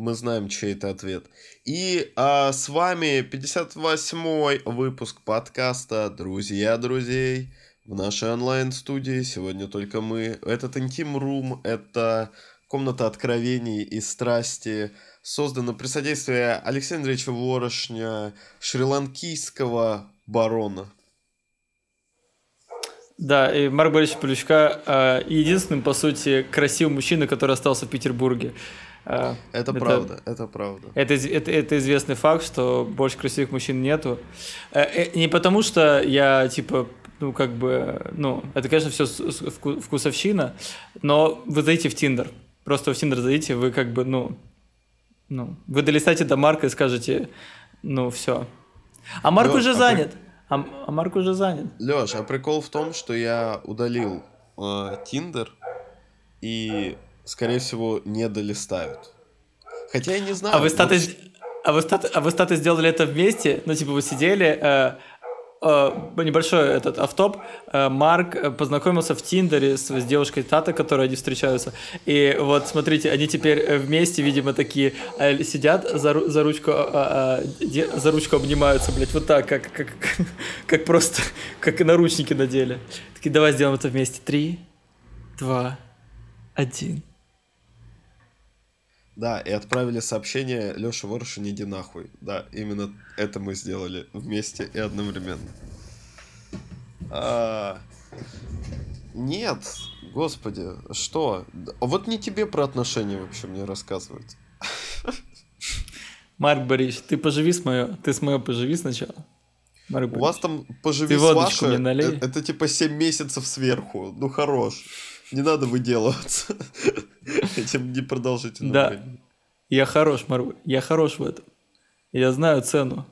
мы знаем, чей это ответ. И а, с вами 58-й выпуск подкаста «Друзья друзей» в нашей онлайн-студии. Сегодня только мы. Этот Интим Рум — это комната откровений и страсти, создана при содействии Алексея Андреевича Ворошня, шри-ланкийского барона. Да, и Марк Борисович Полючка э, единственным, по сути, красивым мужчиной, который остался в Петербурге. Это, это правда, это правда. Это, это, это известный факт, что больше красивых мужчин нету. Э, э, не потому что я, типа, ну, как бы, ну, это, конечно, все вкусовщина, но вы зайдите в Тиндер. Просто в Тиндер зайдите, вы как бы, ну, ну, вы долистаете до Марка и скажете, ну, все. А Марк Лёш, уже а занят. При... А, а Марк уже занят. Лёш, а прикол в том, что я удалил э, Тиндер и, скорее всего, не долистают. Хотя я не знаю. А вы статы, вот... а вы статы, а вы статы сделали это вместе? Ну, типа, вы сидели, э, Э, небольшой этот автоп. Э, Марк э, познакомился в Тиндере с, с девушкой Тата, которой они встречаются. И вот, смотрите, они теперь вместе, видимо, такие сидят за, за ручку, а, а, за ручку обнимаются, блядь, вот так, как, как, как просто, как и наручники надели. Такие, давай сделаем это вместе. Три, два, один. Да, и отправили сообщение Леша Ворошин, иди нахуй. Да, именно это мы сделали вместе и одновременно. А... Нет, господи, что? Вот не тебе про отношения вообще мне рассказывать. Марк Борисович, ты поживи с мое, ты с мое поживи сначала. Марк У вас там поживи ты с ваше. Это, это типа 7 месяцев сверху. Ну хорош. Не надо выделываться этим непродолжительным да. временем. Я хорош, Мару, я хорош в этом. Я знаю цену.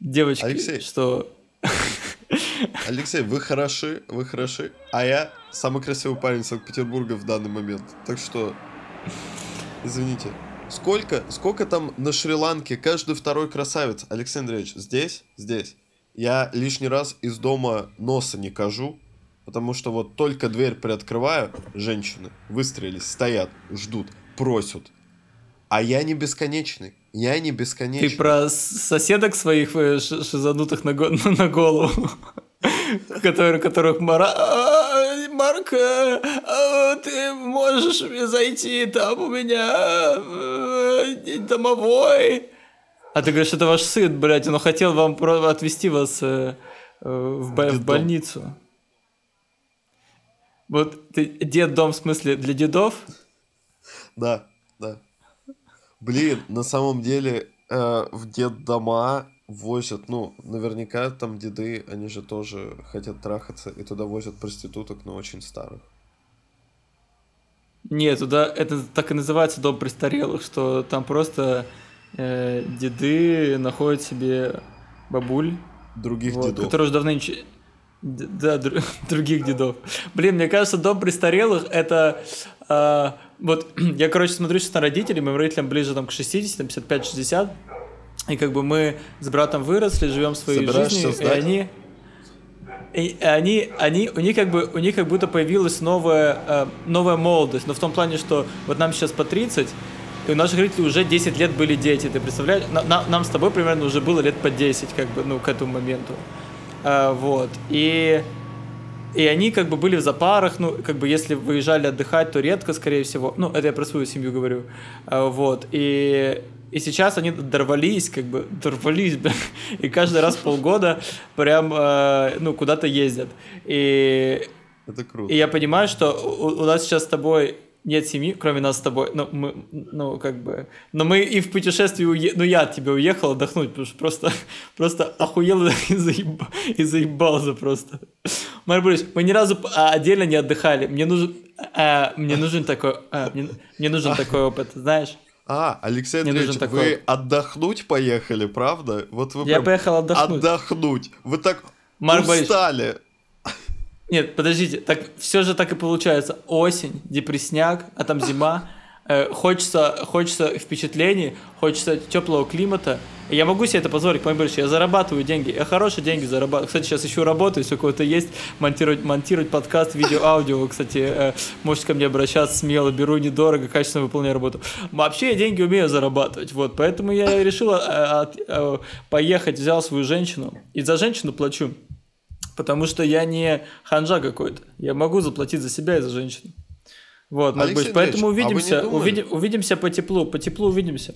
Девочки, Алексей, что... Алексей, вы хороши, вы хороши, а я самый красивый парень Санкт-Петербурга в данный момент. Так что, извините. Сколько, сколько там на Шри-Ланке каждый второй красавец? Алексей Андреевич, здесь, здесь. Я лишний раз из дома носа не кажу, Потому что вот только дверь приоткрываю, женщины выстрелились, стоят, ждут, просят. А я не бесконечный. Я не бесконечный. Ты про соседок своих э, шизанутых на, на голову, которых Мара... «А, Марк, э, а, ты можешь мне зайти, там у меня э, домовой. А ты говоришь, это ваш сын, блядь, он хотел вам отвезти вас в больницу. Вот ты дед дом в смысле для дедов? Да, да. Блин, на самом деле э, в дед дома возят, ну, наверняка там деды, они же тоже хотят трахаться, и туда возят проституток, но очень старых. Нет, туда это так и называется дом престарелых, что там просто э, деды находят себе бабуль. Других вот, дедов. Которые уже давно ничего да, других дедов. Блин, мне кажется, дом престарелых это... Э, вот я, короче, смотрю сейчас на родителей, моим родителям ближе там, к 60, 55-60. И как бы мы с братом выросли, живем своей жизнью, и они... И они, они, у них как бы, у них как будто появилась новая, э, новая молодость, но в том плане, что вот нам сейчас по 30, и у наших родителей уже 10 лет были дети, ты представляешь? На, на, нам с тобой примерно уже было лет по 10, как бы, ну, к этому моменту. Вот. И, и они как бы были в запарах, ну, как бы если выезжали отдыхать, то редко, скорее всего. Ну, это я про свою семью говорю. А, вот. И, и сейчас они дорвались, как бы, дорвались, и каждый раз полгода прям, а, ну, куда-то ездят. И, это круто. И я понимаю, что у, у нас сейчас с тобой нет семьи, кроме нас с тобой. Ну, мы, ну, как бы... Но мы и в путешествии... Уе... Ну, я от тебя уехал отдохнуть, потому что просто, просто охуел и, заеб... и заебался просто. Марк Борисович, мы ни разу а, отдельно не отдыхали. Мне нужен... А, мне нужен такой... А, мне, мне нужен такой опыт, знаешь? А, Алексей Андреевич, вы такой... отдохнуть поехали, правда? Вот вы Я поехал отдохнуть. Отдохнуть. Вы так Марк устали. Борисович, нет, подождите, так все же так и получается. Осень, депресняк, а там зима. Э, хочется, хочется впечатлений, хочется теплого климата. Я могу себе это позволить, понимаешь, я зарабатываю деньги, я хорошие деньги зарабатываю. Кстати, сейчас ищу работу, если у кого-то есть, монтировать, монтировать подкаст, видео, аудио, кстати, э, можете ко мне обращаться смело, беру недорого, качественно выполняю работу. Вообще я деньги умею зарабатывать, вот, поэтому я решил э, э, поехать, взял свою женщину, и за женщину плачу, потому что я не ханжа какой-то, я могу заплатить за себя и за женщину. Вот, Алексей быть, поэтому увидимся, а увидим, увидимся по теплу, по теплу увидимся.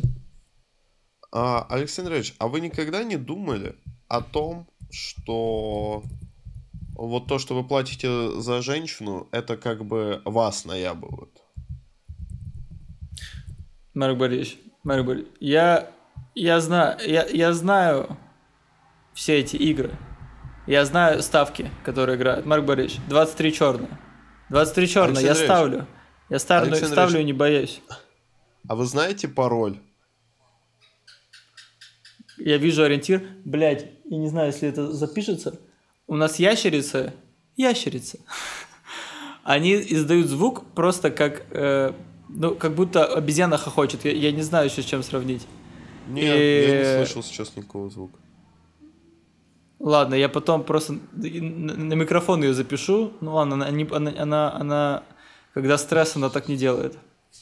А, Александр Ильич, а вы никогда не думали о том, что вот то, что вы платите за женщину, это как бы вас наябывают? Марк Борисович, Марк Борисович, я, я, знаю, я, я знаю все эти игры. Я знаю ставки, которые играют. Марк Борисович, 23 черные. 23 черные, я ставлю. Я ставлю, ставлю и не боюсь. А вы знаете пароль? Я вижу ориентир. Блять, я не знаю, если это запишется. У нас ящерицы. Ящерицы. Они издают звук просто как... Э, ну, как будто обезьяна хохочет. Я, я не знаю еще с чем сравнить. Нет, и... я не слышал сейчас никакого звука. Ладно, я потом просто на микрофон ее запишу. Ну ладно, она, она, она, она когда стресс, она так не делает.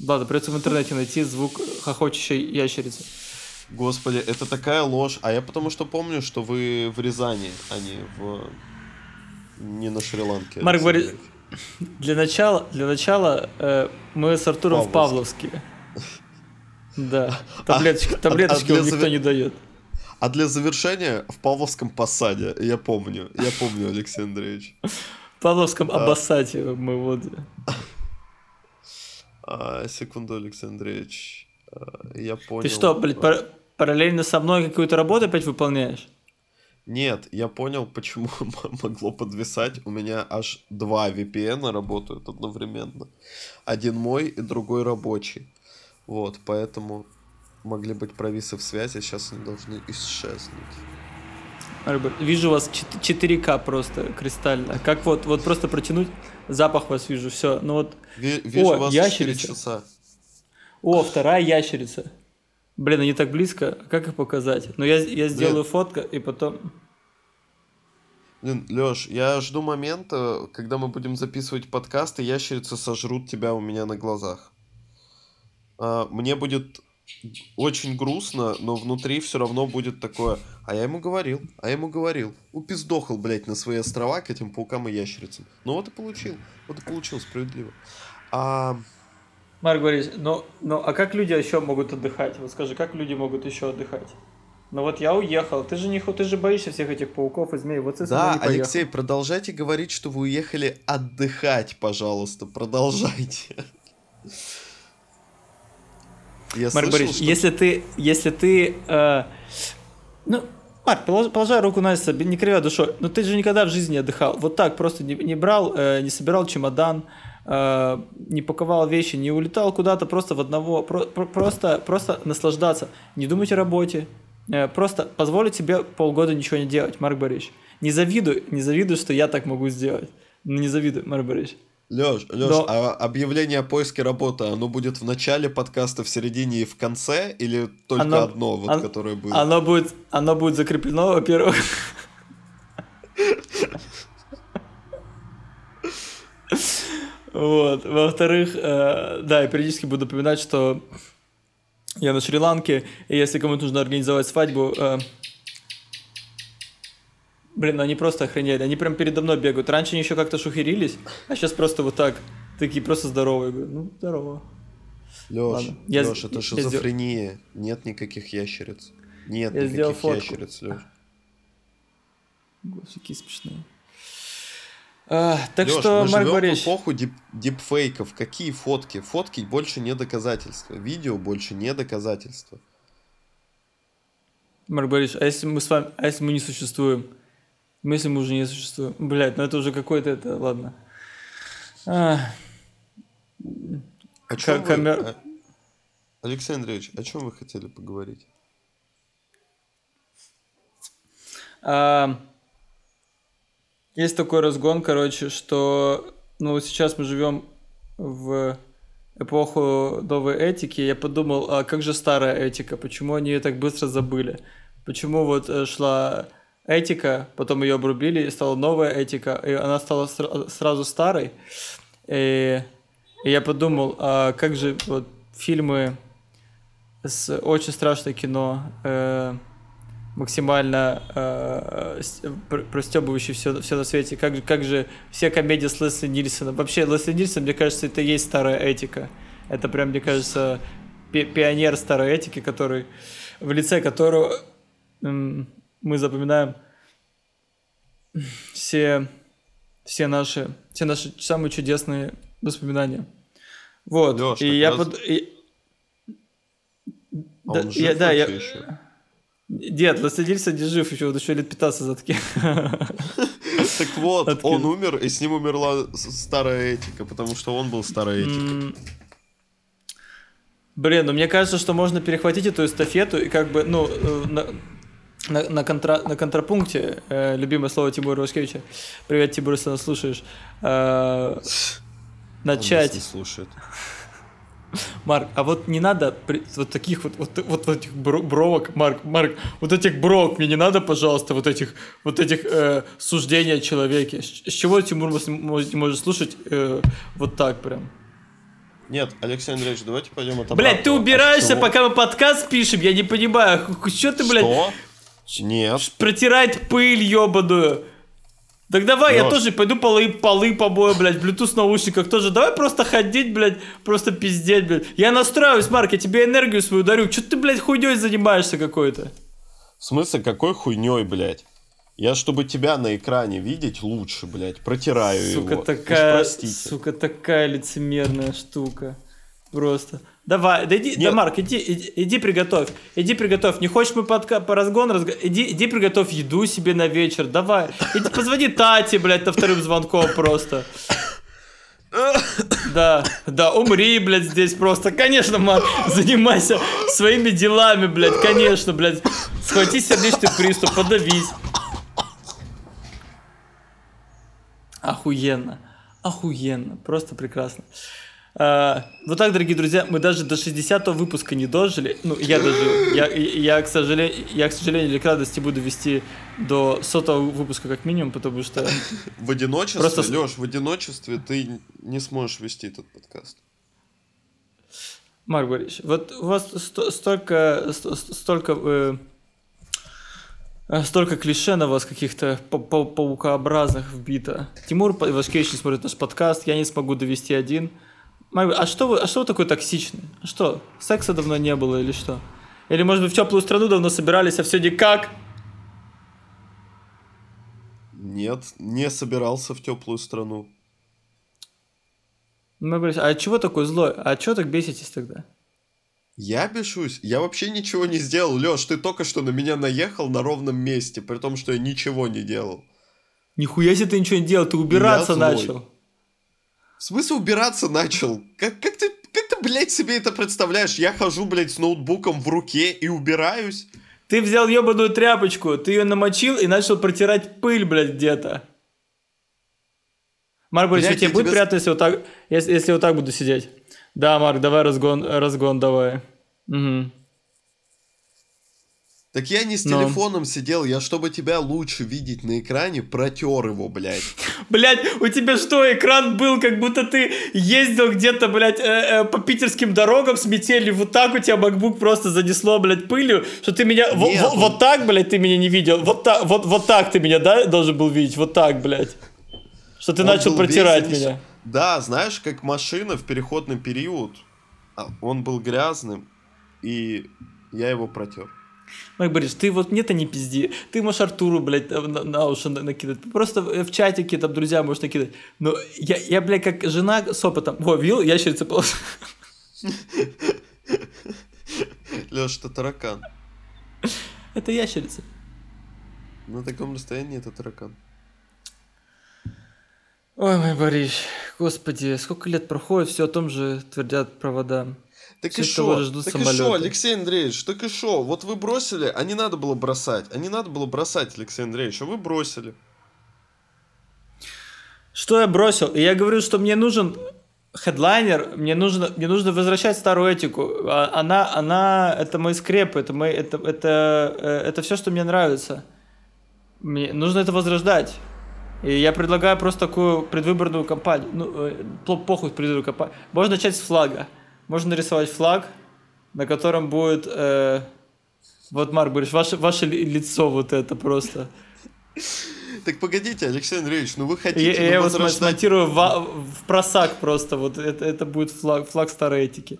Ладно, придется в интернете найти звук хохочущей ящерицы. Господи, это такая ложь. А я потому что помню, что вы в Рязани, а не в... Не на Шри-Ланке. Марк говорит, для начала, для начала э, мы с Артуром в Павловске. Да, таблеточки, таблеточки а, а никто не дает. А для завершения в Павловском посаде, я помню, я помню, Алексей Андреевич. В Павловском а... обоссате мы вот. А, секунду, Алексей Андреевич. А, я понял. Ты что, блядь, пар- параллельно со мной какую-то работу опять выполняешь? Нет, я понял, почему могло подвисать. У меня аж два VPN работают одновременно. Один мой и другой рабочий. Вот, поэтому могли быть провисы в связи, сейчас они должны исчезнуть. Вижу вас 4К просто кристально. Как вот, вот просто протянуть, запах вас вижу, все. Ну вот. Вижу О, вас ящерица. часа. О, вторая ящерица. Блин, они так близко, как их показать? Но я, я сделаю Блин. фотку и потом... Блин, Лёш, я жду момента, когда мы будем записывать подкаст, и ящерицы сожрут тебя у меня на глазах. А, мне будет очень грустно, но внутри все равно будет такое. А я ему говорил, а я ему говорил. Упиздохал, блядь, на свои острова к этим паукам и ящерицам. Ну вот и получил. Вот и получил, справедливо. А... Марк говорит, ну, ну а как люди еще могут отдыхать? Вот скажи, как люди могут еще отдыхать? Ну вот я уехал, ты же не ты же боишься всех этих пауков и змей, вот Да, Алексей, продолжайте говорить, что вы уехали отдыхать, пожалуйста, продолжайте. Я Марк слышал, Борисович, что... если ты, если ты, э, ну, Марк, полож, положа руку на себе, не кривя душой, но ты же никогда в жизни не отдыхал. Вот так просто не, не брал, э, не собирал чемодан, э, не паковал вещи, не улетал куда-то просто в одного, про, про, просто, просто наслаждаться, не думать о работе, э, просто позволить себе полгода ничего не делать, Марк Борисович. Не завидуй, не завидуй, что я так могу сделать. Ну, не завидуй, Марк Борисович. Леш, Леш, Но... а объявление о поиске работы, оно будет в начале подкаста, в середине и в конце, или только оно... одно, вот, оно... которое будет? Оно будет, оно будет закреплено, во-первых. Вот. Во-вторых, э, да, я периодически буду напоминать, что я на Шри-Ланке, и если кому-то нужно организовать свадьбу, э, Блин, они просто охренели. Они прям передо мной бегают. Раньше они еще как-то шухерились, а сейчас просто вот так. Такие просто здоровые. Говорю, ну, здорово. Леш, я, Леш, это шизофрения. Сдел... Нет никаких ящериц. Нет я никаких ящериц, Леш. Господи, какие смешные. А, так Леш, что, мы Марк Борисович... в эпоху дип дипфейков. Какие фотки? Фотки больше не доказательства. Видео больше не доказательства. Марк Борисович, а если мы с вами, а если мы не существуем? Если мы уже не существуем. Блять, ну это уже какой-то это, ладно. А, о чем К- камер... вы... Алексей Андреевич, о чем вы хотели поговорить? А, есть такой разгон, короче, что ну сейчас мы живем в эпоху новой этики. Я подумал, а как же старая этика? Почему они ее так быстро забыли? почему вот э, шла этика, потом ее обрубили, и стала новая этика, и она стала сра- сразу старой. И, и я подумал, а как же вот фильмы с очень страшное кино, э, максимально э, простебывающий все, все на свете. Как, как же все комедии с Лесли Нильсоном. Вообще, Лесли Нильсон, мне кажется, это и есть старая этика. Это прям, мне кажется, пи- пионер старой этики, который в лице которого мы запоминаем все, все наши, все наши самые чудесные воспоминания. Вот. Лёш, и я раз- под... и- А Да, он я- жив да, я- ещё? Дед, Лосодильсон не жив еще, вот еще лет 15 задки. Так вот, он умер, и с ним умерла старая этика, потому что он был старой этикой. М, Блин, ну мне кажется, что можно перехватить эту эстафету и как бы, ну, э, на, на, контра, на контрапункте, э, любимое слово Тимура Вашкевича, привет, Тимур, если нас слушаешь, э, Он начать не слушает. Марк, а вот не надо при- вот таких вот, вот, вот этих бро- бровок, Марк, Марк, вот этих бровок мне не надо, пожалуйста, вот этих, вот этих э, суждений о человеке. С, чего Тимур может, не может слушать э, вот так прям? Нет, Алексей Андреевич, давайте пойдем от Блять, ты убираешься, пока мы подкаст пишем, я не понимаю, что ты, блядь, Что? Нет. протирает пыль ебаную. Так давай, я Лёш. тоже пойду полы, полы побою, блядь, в Bluetooth наушниках тоже. Давай просто ходить, блядь, просто пиздеть, блядь. Я настраиваюсь, Марк, я тебе энергию свою дарю. Че ты, блядь, хуйней занимаешься какой-то? В смысле, какой хуйней, блядь? Я, чтобы тебя на экране видеть лучше, блядь, протираю Сука, его. Такая, сука, такая лицемерная штука. Просто. Давай, да иди, да, Нет. Марк, иди, иди, иди приготовь, иди приготовь. Не хочешь мы подка по разгон, разго- иди, иди приготовь еду себе на вечер, давай. Иди позвони Тате, блядь, на вторым звонком просто. Да, да, умри, блядь, здесь просто. Конечно, Марк, занимайся своими делами, блядь, конечно, блядь. Схвати сердечный приступ, подавись. Охуенно. Охуенно. Просто прекрасно. А, вот так, дорогие друзья, мы даже до 60 выпуска не дожили. Ну, я дожил. Я, я, к сожалению, я, к сожалению, или к радости буду вести до сотого выпуска как минимум, потому что... В одиночестве, Просто Лёш, в одиночестве ты не сможешь вести этот подкаст. Марк Борисович, вот у вас сто- столько, сто- столько, э, э, столько клише на вас каких-то па- па- паукообразных вбито. Тимур Ивашкевич не смотрит наш подкаст, я не смогу довести один. Марк, а что вы, а что вы такой токсичный? А Что, секса давно не было или что? Или, может быть, в теплую страну давно собирались, а все никак? Нет, не собирался в теплую страну. Борисович, а чего такой злой? А чего так беситесь тогда? Я бешусь. Я вообще ничего не сделал. Лёш, ты только что на меня наехал на ровном месте, при том, что я ничего не делал. Нихуя себе ты ничего не делал, ты убираться начал. В смысле убираться начал? Как, как ты, как ты, блядь, себе это представляешь? Я хожу, блядь, с ноутбуком в руке и убираюсь? Ты взял ебаную тряпочку, ты ее намочил и начал протирать пыль, блядь, где-то. Марк Борисович, Блядь, тебе будет тебя приятно, если вот так, если, если вот так буду сидеть? Да, Марк, давай разгон, разгон давай. Мгм. Так я не с Ну. телефоном сидел, я, чтобы тебя лучше видеть на экране, протер его, блядь. Блядь, у тебя что, экран был, как будто ты ездил где-то, блядь, э, э, по питерским дорогам с метелью, вот так у тебя MacBook просто занесло, блядь, пылью, что ты меня, Нет, он- вот так, блядь, ты меня не видел, вот так, вот, вот так ты меня, да, должен был видеть, вот так, блядь. Что ты Он начал протирать весь меня. Да, знаешь, как машина в переходный период. А, Он был грязным, и я его протер. Марк Борисович, ты вот мне-то не пизди. Ты можешь Артуру, блядь, на, на уши на- накидать. Просто в в чатике там друзья можешь накидать. Но я, я, блядь, как жена с опытом. Во, видел, ящерица полос. Леш, это таракан. Это ящерица. На таком расстоянии это таракан. Ой, мой Борис, господи, сколько лет проходит, все о том же твердят провода. Так Все и шо? ждут Так и шо, самолеты. Алексей Андреевич, так и шо? Вот вы бросили, а не надо было бросать. А не надо было бросать, Алексей Андреевич, а вы бросили. Что я бросил? И я говорю, что мне нужен хедлайнер, мне нужно, мне нужно возвращать старую этику. А- Она, она, это мой скреп, это, мой, это, это, э, это все, что мне нравится. Мне нужно это возрождать. И я предлагаю просто такую предвыборную кампанию. Ну, э, по- похуй предвыборную кампанию. Можно начать с флага. Можно нарисовать флаг, на котором будет... э, вот, Марк, говоришь, ваше, ваше ли- лицо вот это просто. Так погодите, Алексей Андреевич, ну вы хотите Я, ну, я его возрождать- смонтирую в, в просак просто. Вот это, это будет флаг, флаг старой этики.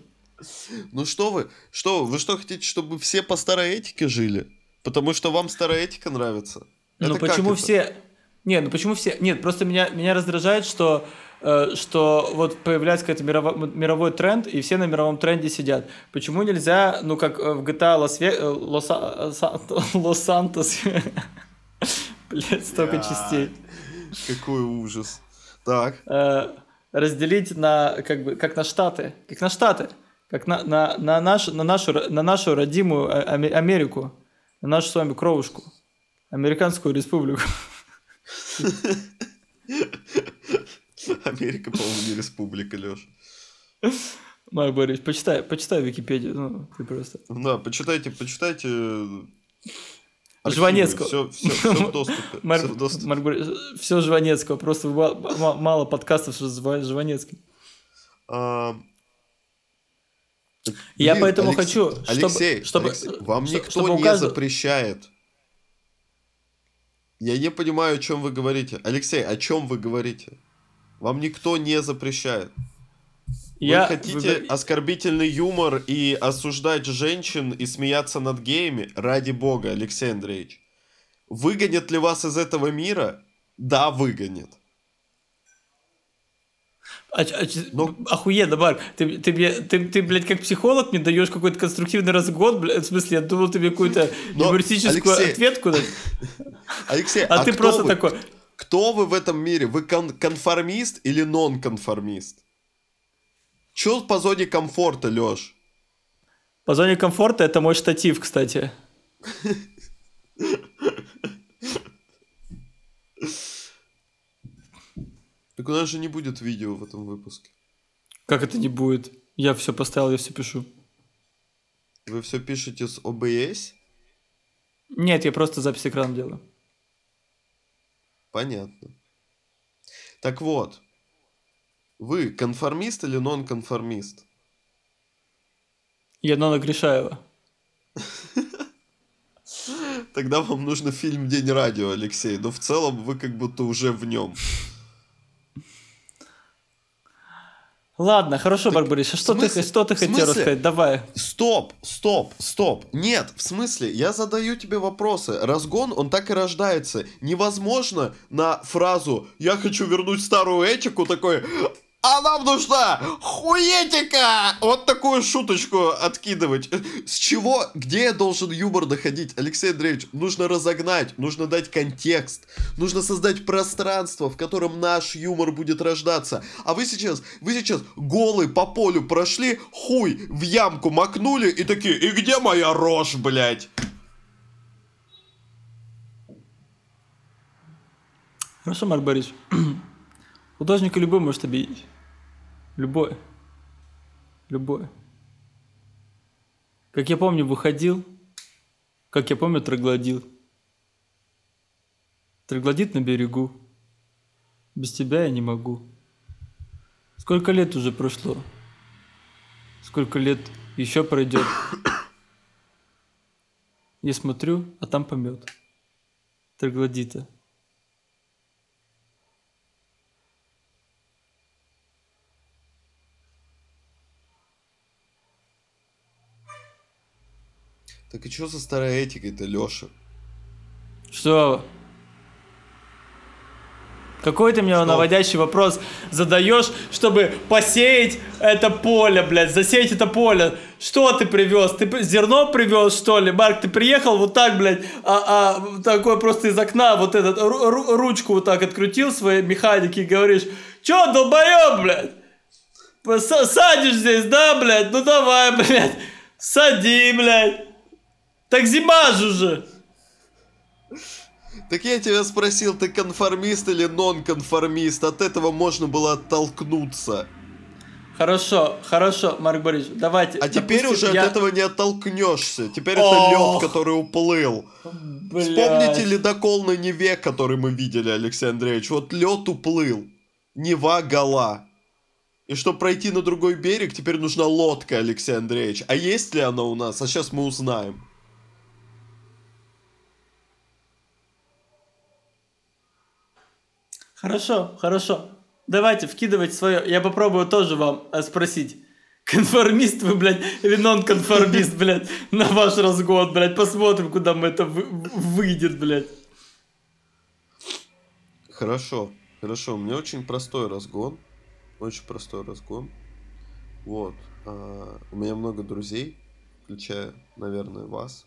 Ну что вы, что вы, вы что хотите, чтобы все по старой этике жили? Потому что вам старая этика нравится? Ну почему все... Нет, ну почему все... Нет, просто меня, меня раздражает, что, что вот появляется какой-то мировой, мировой тренд, и все на мировом тренде сидят. Почему нельзя, ну как э, в GTA Ве- э, Лос- Са- Лос-Сантос... Блять, столько Блядь. частей. Какой ужас. Так, Э, разделить на как бы как на штаты, как на штаты, как на на на нашу на нашу на нашу родимую э, Аме- Америку, на нашу с вами кровушку, американскую республику. Америка, по-моему, не республика, Леш. Марк Борисович, почитай, почитай Википедию, ну ты просто. Да, почитайте, почитайте. Жванецкого. Все, все, все в доступе. Марк, всё в доступе. Борисович, все Жванецкого, просто ма- ма- мало подкастов с Жва- Жванецким. А, Я блин, поэтому Алекс- хочу, чтобы- Алексей, чтобы- Алексей, вам никто чтобы не каждого- запрещает. Я не понимаю, о чем вы говорите. Алексей, о чем вы говорите? Вам никто не запрещает. Я Вы хотите вы- оскорбительный юмор и осуждать женщин и смеяться над геями? Ради бога, Алексей Андреевич. Выгонят ли вас из этого мира? Да, выгонят. А, а ч- Ну- охуенно, Марк. Ты, ты, мне, ты, ты, блядь, как психолог мне даешь какой-то конструктивный разгон, блядь, в смысле, я думал, ты мне какую-то Но, юмористическую Алексей, ответку дать. Алексей, А, ты кто просто вы? такой, Кто вы в этом мире? Вы кон- конформист или нон-конформист? Чё по зоне комфорта, Лёш? по зоне комфорта это мой штатив, кстати. Так у нас же не будет видео в этом выпуске. Как это не будет? Я все поставил, я все пишу. Вы все пишете с OBS? Нет, я просто запись экрана делаю. Понятно. Так вот, вы конформист или нон-конформист? Я Нона Гришаева. Тогда вам нужно фильм «День радио», Алексей. Но в целом вы как будто уже в нем. Ладно, хорошо, Марк Борисович, а что ты, что ты хотел рассказать? Давай. Стоп, стоп, стоп. Нет, в смысле, я задаю тебе вопросы. Разгон, он так и рождается. Невозможно на фразу «я хочу вернуть старую этику» такой «а нам нужна хуетика!» Вот такую шуточку откидывать. С чего, где я должен юмор доходить? Алексей Андреевич, нужно разогнать, нужно дать контекст, нужно создать пространство, в котором наш юмор будет рождаться. А вы сейчас, вы сейчас голы по полю прошли, хуй в ямку макнули и такие, и где моя рожь, блядь? Хорошо, Марк Борисович. Художника любой может обидеть. Любой. Любой. Как я помню, выходил. Как я помню, троглодил. Троглодит на берегу. Без тебя я не могу. Сколько лет уже прошло? Сколько лет еще пройдет? Я смотрю, а там помет. Троглодита. Так и что за старая этика-то, Леша? Что? Какой ты мне Что? наводящий вопрос задаешь, чтобы посеять это поле, блядь, засеять это поле? Что ты привез? Ты зерно привез, что ли? Марк, ты приехал вот так, блядь, а, а такой просто из окна вот этот ру- ру- ручку вот так открутил своей механики и говоришь, чё, долбоёб, блядь? Поса- Садишь здесь, да, блядь? Ну давай, блядь, сади, блядь. Так зима же уже. Так я тебя спросил, ты конформист или нон-конформист? От этого можно было оттолкнуться. Хорошо, хорошо, Марк Борисович, давайте. А теперь допустим, уже я- от этого не оттолкнешься. Теперь это Ох. лед, который уплыл. Блядь. Вспомните ледокол на Неве, который мы видели, Алексей Андреевич. Вот лед уплыл. Нева гола. И чтобы пройти на другой берег, теперь нужна лодка, Алексей Андреевич. А есть ли она у нас? А сейчас мы узнаем. Хорошо, хорошо. Давайте, вкидывайте свое. Я попробую тоже вам э, спросить. Конформист вы, блядь, или нон-конформист, блядь, на ваш разгон, блядь. Посмотрим, куда мы это вы- выйдет, блядь. Хорошо, хорошо. У меня очень простой разгон. Очень простой разгон. Вот. а, у меня много друзей, включая, наверное, вас,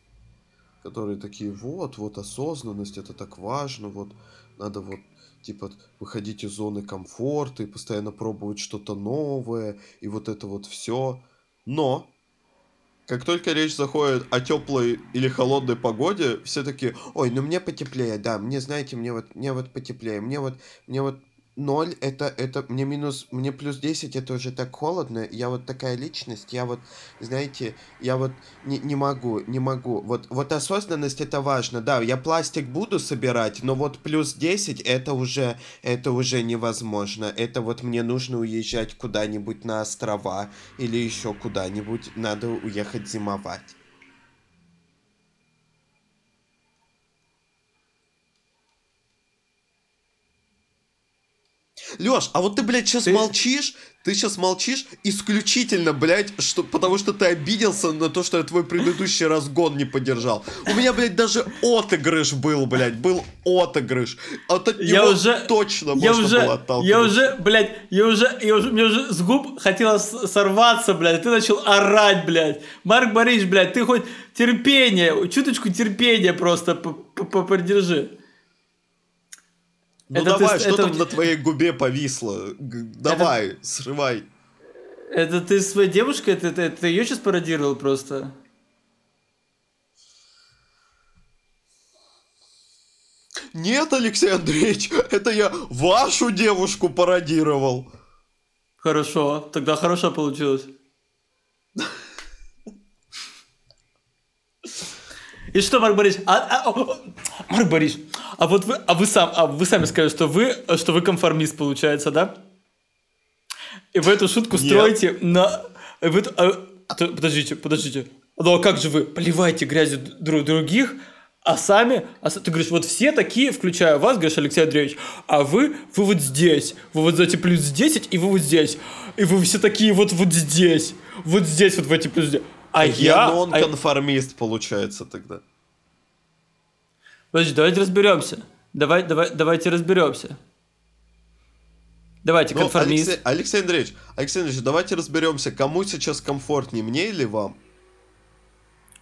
которые такие, вот, вот осознанность, это так важно, вот, надо вот, типа, выходить из зоны комфорта и постоянно пробовать что-то новое, и вот это вот все. Но, как только речь заходит о теплой или холодной погоде, все такие, ой, ну мне потеплее, да, мне, знаете, мне вот, мне вот потеплее, мне вот, мне вот 0 это, это, мне минус, мне плюс 10 это уже так холодно, я вот такая личность, я вот, знаете, я вот не, не могу, не могу, вот, вот осознанность это важно, да, я пластик буду собирать, но вот плюс 10 это уже, это уже невозможно, это вот мне нужно уезжать куда-нибудь на острова или еще куда-нибудь, надо уехать зимовать. Лёш, а вот ты, блядь, сейчас Ты- молчишь, ты сейчас молчишь исключительно, блядь, что, потому что ты обиделся на то, что я твой предыдущий разгон не поддержал. У меня, блядь, даже отыгрыш был, блядь, был отыгрыш. От от Я него уже- точно Я можно уже, было отталкиваться. я уже, блядь, я уже, я уже, мне уже с губ хотелось сорваться, блядь, ты начал орать, блядь. Марк Борисович, блядь, ты хоть терпение, чуточку терпения просто п- п- попридержи. Ну это ты- давай, что это там на твоей губе повисло? Давай, срывай. Это ты своей девушкой, ты, ты, ты ее сейчас пародировал просто? Нет, Алексей Андреевич, это я вашу девушку пародировал. Хорошо, тогда хорошо получилось. И что, Марк Борисович? А, а, о, Марк Борисович, а вот вы, а вы сам, а вы сами сказали, что вы, что вы конформист, получается, да? И вы эту шутку Нет. строите на... вы а, то- подождите, подождите. Ну а как же вы поливаете грязью друг других, а сами... а ты говоришь, вот все такие, включая вас, говоришь, Алексей Андреевич, а вы, вы вот здесь, вы вот эти плюс 10, и вы вот здесь. И вы все такие вот вот здесь, вот здесь вот в эти плюс 10. А я... Я а- нон-конформист, получается, тогда. Подожди, давайте разберемся. Давай, давай, давайте разберемся. Давайте, Ну, конформист. Алексей, Алексей Андреевич, Алексей Андреевич, давайте разберемся, кому сейчас комфортнее, мне или вам?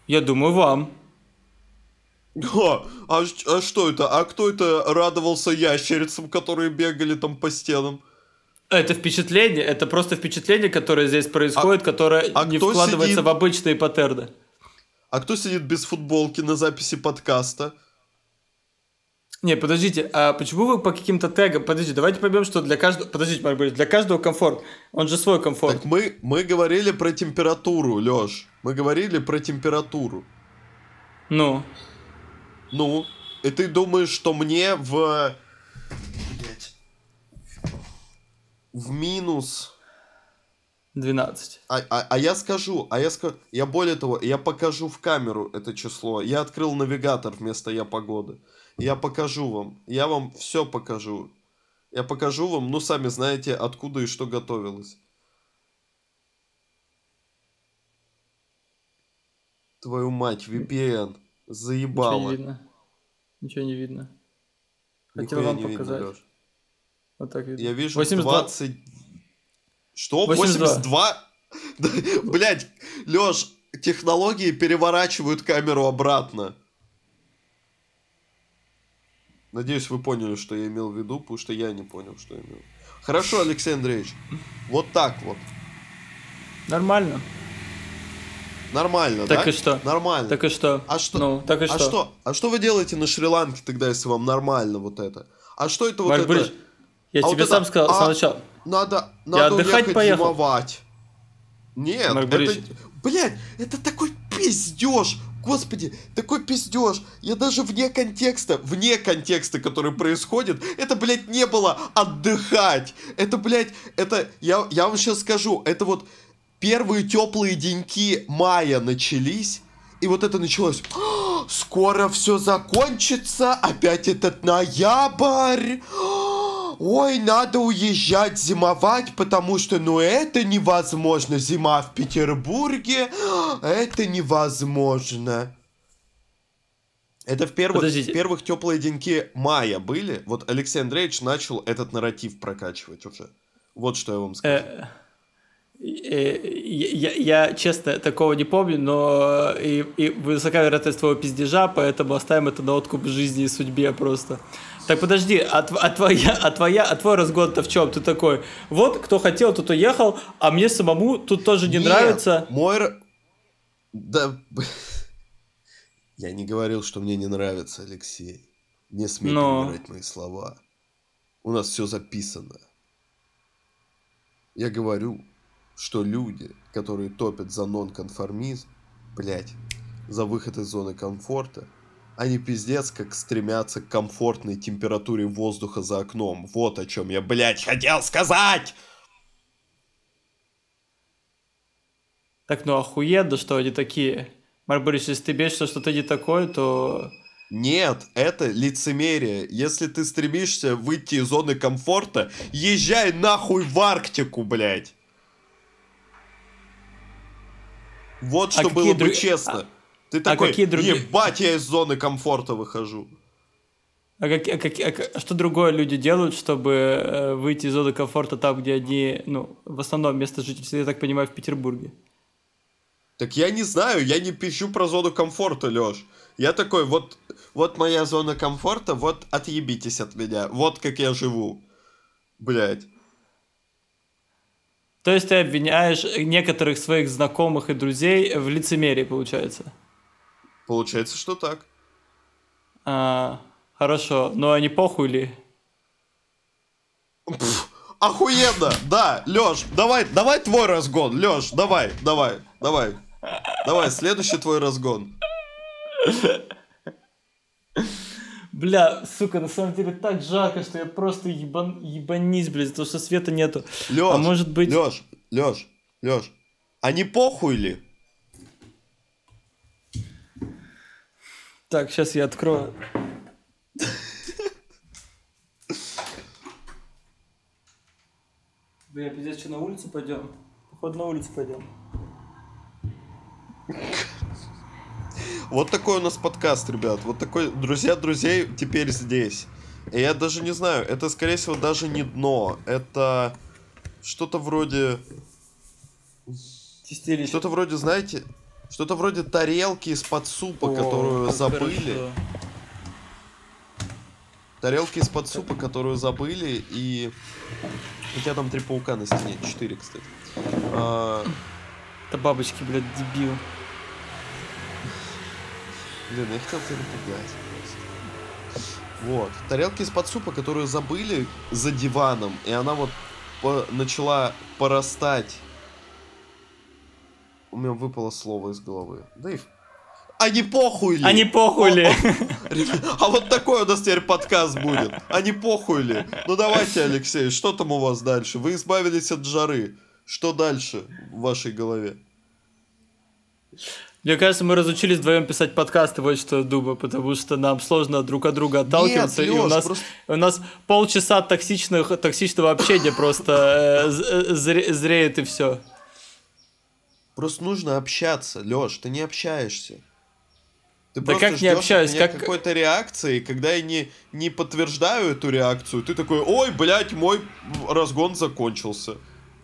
Я думаю, вам. О, а, а что это? А кто это радовался ящерицам, которые бегали там по стенам? Это впечатление, это просто впечатление, которое здесь происходит, которое а не вкладывается сидит? в обычные паттерны. А кто сидит без футболки на записи подкаста? Не, подождите, а почему вы по каким-то тегам... Подождите, давайте поймем, что для каждого... Подождите, Марк Борисович, для каждого комфорт. Он же свой комфорт. Так мы, мы говорили про температуру, Лёш. Мы говорили про температуру. Ну, Ну, и ты думаешь, что мне в... В минус... 12. А, а, а я скажу, а я скажу, я более того, я покажу в камеру это число. Я открыл навигатор вместо я погоды. Я покажу вам. Я вам все покажу. Я покажу вам, ну сами знаете, откуда и что готовилось. Твою мать, VPN. Ничего Заебало. не видно. Ничего не видно. Хотел Нихуя вам не видно, показать. Лёш. Вот так видно. Я вижу 82. 20... Что? 82? 82? Да, Блядь, Лёш, технологии переворачивают камеру обратно. Надеюсь, вы поняли, что я имел в виду, потому что я не понял, что я имел. Хорошо, Алексей Андреевич. Вот так вот. Нормально. Нормально, Так да? и что? Нормально. Так и что? А что? Ну, так и а что? что? А что вы делаете на Шри-Ланке тогда, если вам нормально вот это? А что это вот Марк это? Я А тебе вот сам это- сказал а- сначала. Надо, надо отдыхать уехать поехал. зимовать. Нет, Марк это... Борисович. Блядь, это такой пиздеж. Господи, такой пиздеж. Я даже вне контекста, вне контекста, который происходит, это, блядь, не было отдыхать. Это, блядь, это, я, я вам сейчас скажу, это вот первые теплые деньки мая начались, и вот это началось. Скоро все закончится, опять этот ноябрь. Ой, надо уезжать зимовать, потому что, ну, это невозможно. Зима в Петербурге, это невозможно. Это в первых, Подождите. в первых теплые деньки мая были. Вот Алексей Андреевич начал этот нарратив прокачивать уже. Вот что я вам скажу. Э, э, Я, я, честно, такого не помню, но и, и высока вероятность твоего пиздежа, поэтому оставим это на откуп жизни и судьбе просто. Так подожди, а, тв- а твоя, а твоя, а твой разгон-то в чем? Ты такой, вот, кто хотел, тот уехал, а мне самому тут тоже не Нет, нравится. Мой... Да... Я не говорил, что мне не нравится, Алексей. Не смей Но. перебирать мои слова. У нас все записано. Я говорю, что люди, которые топят за нонконформизм, блять, за выход из зоны комфорта, они пиздец как стремятся к комфортной температуре воздуха за окном. Вот о чем я, блять, хотел сказать! Так, ну охуенно, что они такие. Марк Борисович, если ты бесишься, что ты не такой, то... Нет, это лицемерие. Если ты стремишься выйти из зоны комфорта, езжай нахуй в Арктику, блядь. Вот что А было бы друг- честно. Ты а такой, какие другие- ебать, я из зоны комфорта выхожу. А, как, а, как- а а что другое люди делают, чтобы э, выйти из зоны комфорта там, где они, ну, в основном место жительства, я так понимаю, в Петербурге? Так я не знаю, я не пищу про зону комфорта, Лёш. Я такой, вот, вот моя зона комфорта, вот отъебитесь от меня. Вот как я живу. Блядь. То есть ты обвиняешь некоторых своих знакомых и друзей в лицемерии, получается? Получается, что так. А, хорошо, но они похуй ли? Пф, охуенно, да, Лёш, давай, давай твой разгон, Лёш, давай, давай, давай, давай, следующий твой разгон. Бля, сука, на самом деле так жарко, что я просто ебан, ебанись, блядь, потому что света нету. Лёш, А может быть- Лёш, Лёш, Лёш, а не похуй ли? Так, сейчас я открою. Бля, пиздец, что на улицу пойдем? Походу на улицу пойдем. Вот такой у нас подкаст, ребят, вот такой, друзья друзей теперь здесь. И я даже не знаю, это, скорее всего, даже не дно, это что-то вроде... Чистилище. Что-то вроде, знаете, что-то вроде тарелки из-под супа, которую как забыли. хорошо. Тарелки из-под супа, которую забыли, и... У тебя там три паука на стене, четыре, кстати. А, Это бабочки, блядь, дебил. Блин, я хотел тебя напугать просто. Вот. Тарелки из-под супа, которую забыли за диваном, и она вот по- начала порастать. У меня выпало слово из головы. Да и... в- А не похуй ли? А не похуй ли? А вот такой у нас теперь подкаст будет. А не похуй ли? Ну давайте, Алексей, что там у вас дальше? Вы избавились от жары. Что дальше в вашей голове? Мне кажется, мы разучились вдвоем писать подкасты, вот что я думаю, потому что нам сложно друг от друга отталкиваться, и у Лёш, нас, просто- у нас полчаса токсичных, токсичного общения просто э, э, зре- зреет и все. Просто нужно общаться, Лёш, ты не общаешься. Ты Да просто как не общаюсь, как- какой-то реакции, когда я не, не подтверждаю эту реакцию, ты такой, ой, блядь, мой разгон закончился.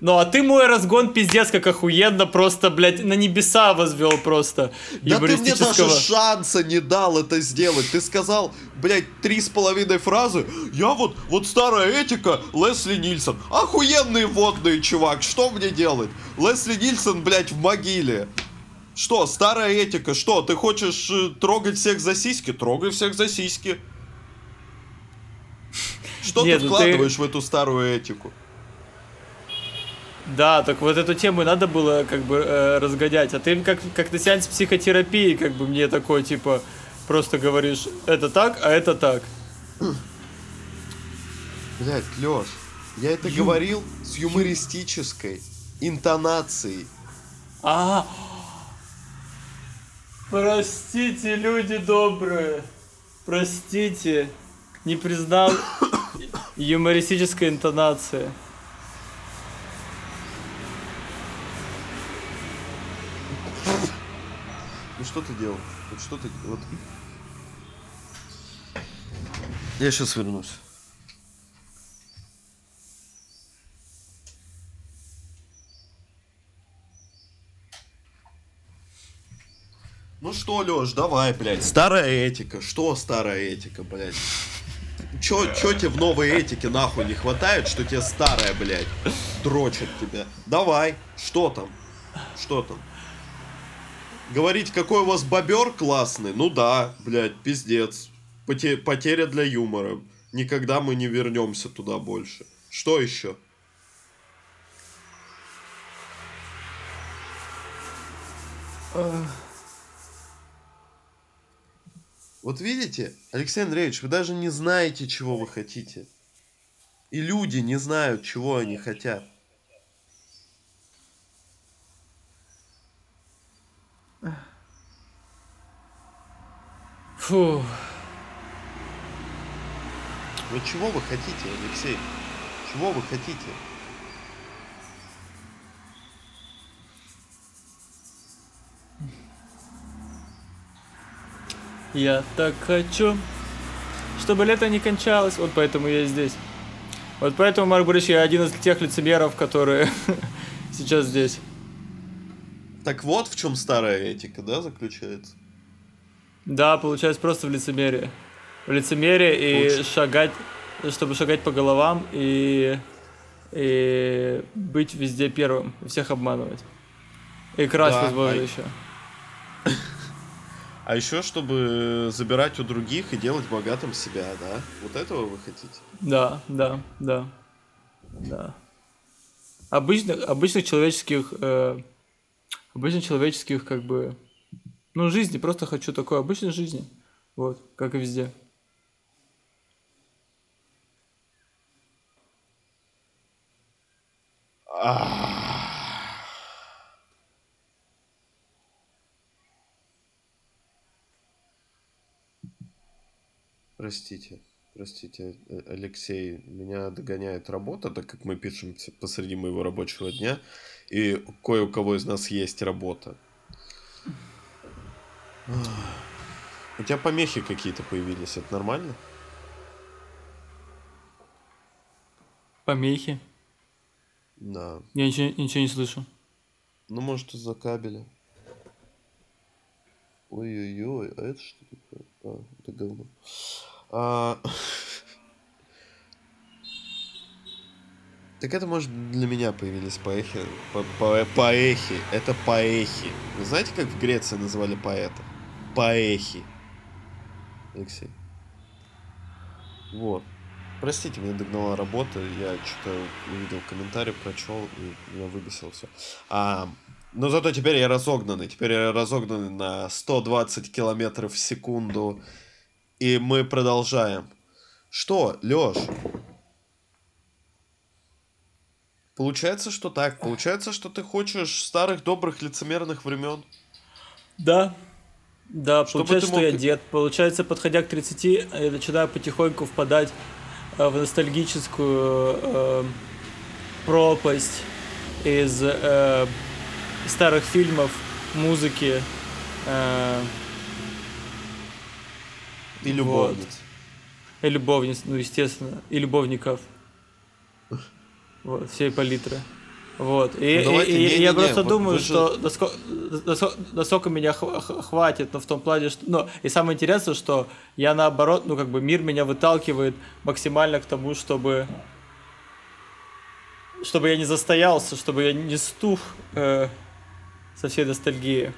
Ну а ты мой разгон пиздец как охуенно, просто, блядь, на небеса возвел просто. Да ты мне даже шанса не дал это сделать. Ты сказал, блядь, три с половиной фразы. Я вот, вот старая этика, Лесли Нильсон. Охуенные водные, чувак, что мне делать? Лесли Нильсон, блядь, в могиле. Что, старая этика, что, ты хочешь э, трогать всех за сиськи? Трогай всех за сиськи. что Нет, ты ну ты- вкладываешь в эту старую этику? Да, так вот эту тему надо было как бы э, разгонять. А ты как, как на сеансе психотерапии, как бы мне такой, типа, просто говоришь, это так, а это так. Блять, Леш, я это говорил с юмористической интонацией. А, простите, люди добрые, простите, не признал юмористической интонации. Ну что ты делал? Вот что ты... Вот. Я сейчас вернусь. Ну что, Леш, давай, блядь. Старая этика. Что старая этика, блядь? Чё, чё тебе в новой этике нахуй не хватает, что тебе старая, блядь, дрочит тебя? Давай, что там? Что там? Говорить, какой у вас бобер классный? Ну да, блядь, пиздец. Поте- потеря для юмора. Никогда мы не вернемся туда больше. Что еще? Вот видите, Алексей Андреевич, вы даже не знаете, чего вы хотите. И люди не знают, чего они хотят. Фу. Вот чего вы хотите, Алексей? Чего вы хотите? Я так хочу, чтобы лето не кончалось. Вот поэтому я здесь. Вот поэтому, Марк Борисович, я один из тех лицемеров, которые сейчас здесь. Так вот в чем старая этика, да, заключается? Да, получается просто в лицемерии. В лицемерии и шагать, чтобы шагать по головам и, и быть везде первым, всех обманывать. И красть, Да, возможно, а- еще. А еще, чтобы забирать у других и делать богатым себя, да? Вот этого вы хотите? Да, да, да, да. Обычных, обычных человеческих, э, обычных человеческих, как бы, ну, жизни, просто хочу такой обычной жизни, вот, как и везде. Простите, простите, э, Алексей, меня догоняет работа, так как мы пишем посреди моего рабочего дня, и кое у кого из нас есть работа. У тебя помехи какие-то появились, это нормально? Помехи. Да. Я ничего, ничего не слышу. Ну, может, из-за кабеля. Ой-ой-ой, а это что такое? А, это говно. А, Так это, может, для меня появились поэхи. По- по- Поэхи. Это поэхи. Вы знаете, как в Греции называли поэтов? Поэхи. Алексей. Вот. Простите, меня догнала работа, я что-то увидел комментарий, прочел, и меня выбесил все. А, но зато теперь я разогнанный. Теперь я разогнанный на 120 километров в секунду. И мы продолжаем. Что, Лёш? Получается, что так. Получается, что ты хочешь старых добрых лицемерных времен. Да. Да, Чтобы получается, ты что я мог- дед. Получается, подходя к 30, я начинаю потихоньку впадать э, в ностальгическую э, пропасть из э, старых фильмов, музыки. э, И Вот. любовниц. и любовниц, ну, естественно, и любовников. Вот, всей палитры. Вот. И, Ну, и- и не-не-не, я просто вот думаю, вы что насколько, насколько, насколько меня хватит, но в том плане, что. Ну, и самое интересное, что я наоборот, ну, как бы мир меня выталкивает максимально к тому, чтобы. Чтобы я не застоялся, чтобы я не стух э, со всей ностальгией.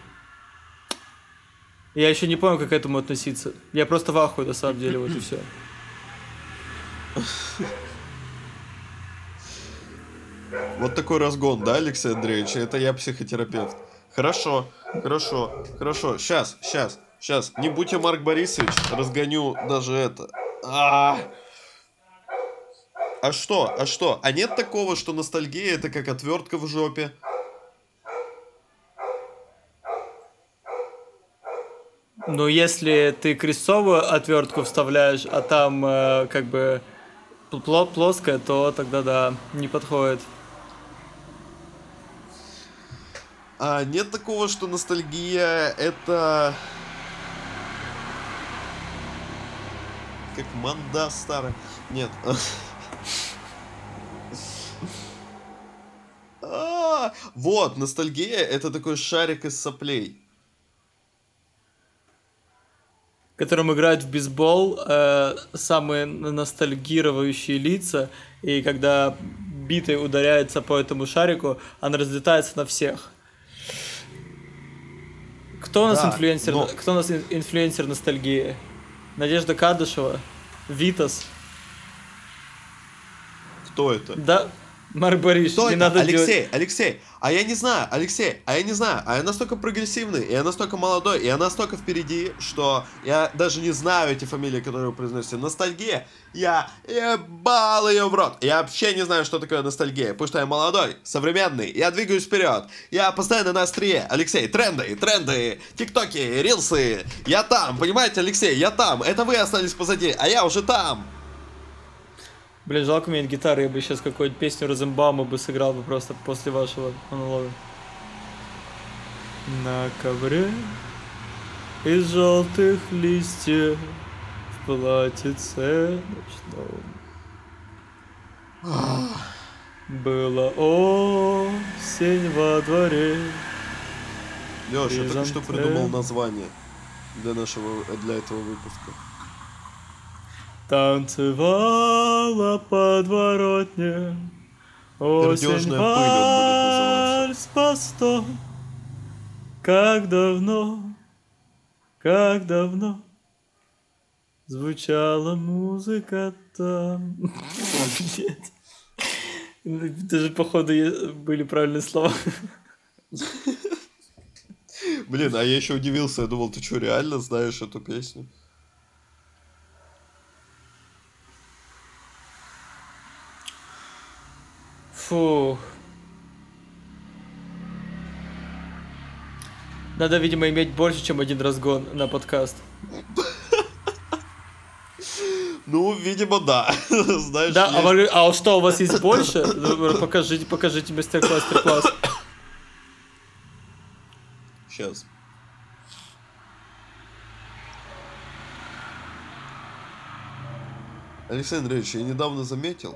Я еще не понял, как к этому относиться. Я просто в ахуе, на самом деле, вот и все. Вот такой разгон, да, Алексей Андреевич? Это я психотерапевт. Хорошо, хорошо, хорошо. Сейчас, сейчас, сейчас. Не будь я Марк Борисович, разгоню даже это. А, а что? А что? А нет такого, что ностальгия это как отвертка в жопе? Ну, если ты крестовую отвертку вставляешь, а там э, как бы пло- плоская, то тогда да, не подходит. А нет такого, что ностальгия это... Как манда старая. Нет. А, Вот, ностальгия это такой шарик из соплей. Которым играют в бейсбол э, самые ностальгирующие лица, и когда битой ударяется по этому шарику, она разлетается на всех. Кто у нас Да, инфлюенсер? но- Кто у нас ин- инфлюенсер ностальгии? Надежда Кадышева, Витас, Кто это? да, Марк Борисович, Кто не это? надо делать- Алексей, Алексей, а я не знаю, Алексей, а я не знаю, а я настолько прогрессивный, и я настолько молодой, и я настолько впереди, что я даже не знаю эти фамилии, которые вы произносите. Ностальгия, я ебал ее в рот. Я вообще не знаю, что такое ностальгия, потому что я молодой, современный, я двигаюсь вперед, я постоянно на острие. Алексей, тренды, тренды, тиктоки, рилсы, я там, понимаете, Алексей, я там, это вы остались позади, а я уже там. Блин, жалко, у меня нет гитары, я бы сейчас какую-нибудь песню Розенбаума бы сыграл бы просто после вашего монолога. На ковре из желтых листьев в платьице ночном. Была осень во дворе. Леш, я только что придумал название для нашего, для этого выпуска. Танцевала подворотня. Осень вальс постом. Как давно, как давно Звучала музыка там. Даже походу были правильные слова. Блин, а я еще удивился, я думал, ты что, реально знаешь эту песню? Фу. Надо, видимо, иметь больше, чем один разгон на подкаст. Ну, видимо, да. Знаешь, Да, а, есть- вы- а что, у вас есть больше? Покажите, покажите мастер-класс, мастер-класс. Сейчас. Алексей Андреевич, я недавно заметил.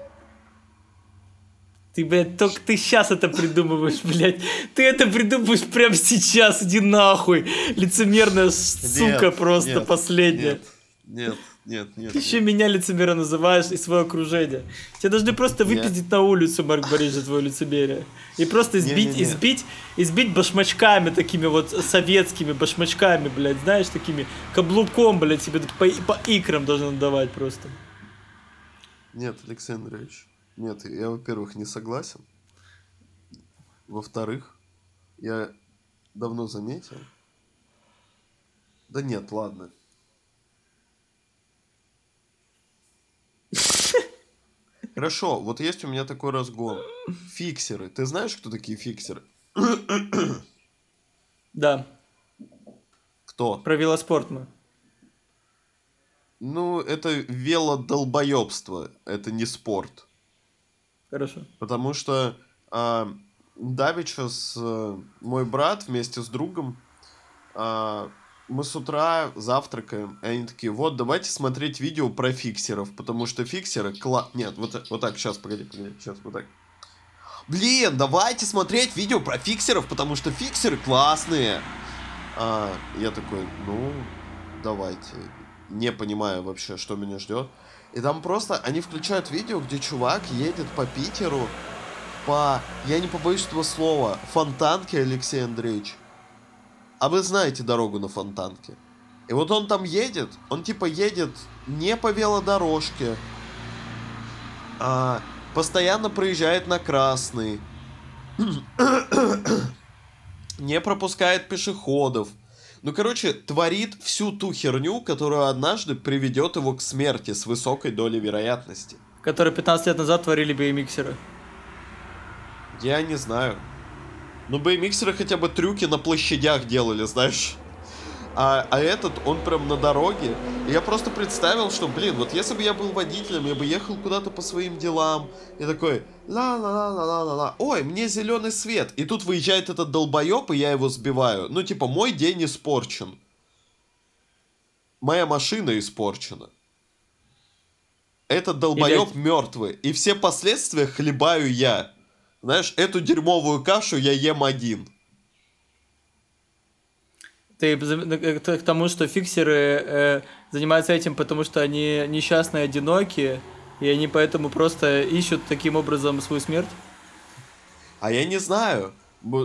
Ты, блядь, только ты сейчас это придумываешь, блядь. Ты это придумываешь прямо сейчас, иди нахуй. Лицемерная сука Нет, просто нет, последняя. Нет, нет, нет, нет. Ты еще меня лицемером называешь и свое окружение. Тебя должны просто Нет. выпиздить на улицу, Марк Борисович, за твое лицемерие. И просто избить, Не-не-не. избить, избить башмачками такими вот советскими башмачками, блядь, знаешь, такими каблуком, блядь, тебе по, по икрам должны надавать просто. Нет, Алексей Андреевич. Нет, я, во-первых, не согласен. Во-вторых, я давно заметил. Да нет, ладно. Хорошо, вот есть у меня такой разгон. Фиксеры. Ты знаешь, кто такие фиксеры? Да, Кто? про велоспорт мы. Ну, это велодолбоебство. Это не спорт. Хорошо. Потому что а, Давича с э, мой брат вместе с другом а, мы с утра завтракаем, и они такие, вот, давайте смотреть видео про фиксеров, потому что фиксеры кла... Нет, вот, так- вот так, сейчас, погоди, погоди, сейчас, вот так. Блин, давайте смотреть видео про фиксеров, потому что фиксеры классные. А, я такой, ну, давайте. Не понимаю вообще, что меня ждет. И там просто они включают видео, где чувак едет по Питеру по, я не побоюсь этого слова, фонтанке Алексей Андреевич. А вы знаете дорогу на фонтанке. И вот он там едет, он типа едет не по велодорожке, а, постоянно проезжает на красный, не пропускает пешеходов. Ну, короче, творит всю ту херню, которую однажды приведет его к смерти с высокой долей вероятности. Которые 15 лет назад творили BMXеры. Я не знаю. Ну, BMXеры хотя бы трюки на площадях делали, знаешь. А, а этот, он прям на дороге. И я просто представил, что, блин, вот если бы я был водителем, я бы ехал куда-то по своим делам. И такой, ла-ла-ла-ла-ла-ла. Ой, мне зеленый свет. И тут выезжает этот долбоеб, и я его сбиваю. Ну, типа, мой день испорчен. Моя машина испорчена. Этот долбоеб Или- мертвый. И все последствия хлебаю я. Знаешь, эту дерьмовую кашу я ем один. Ты зам- э, к к тому, что фиксеры э, занимаются этим, потому что они несчастные, одинокие, и они поэтому просто ищут таким образом свою смерть? А я не знаю.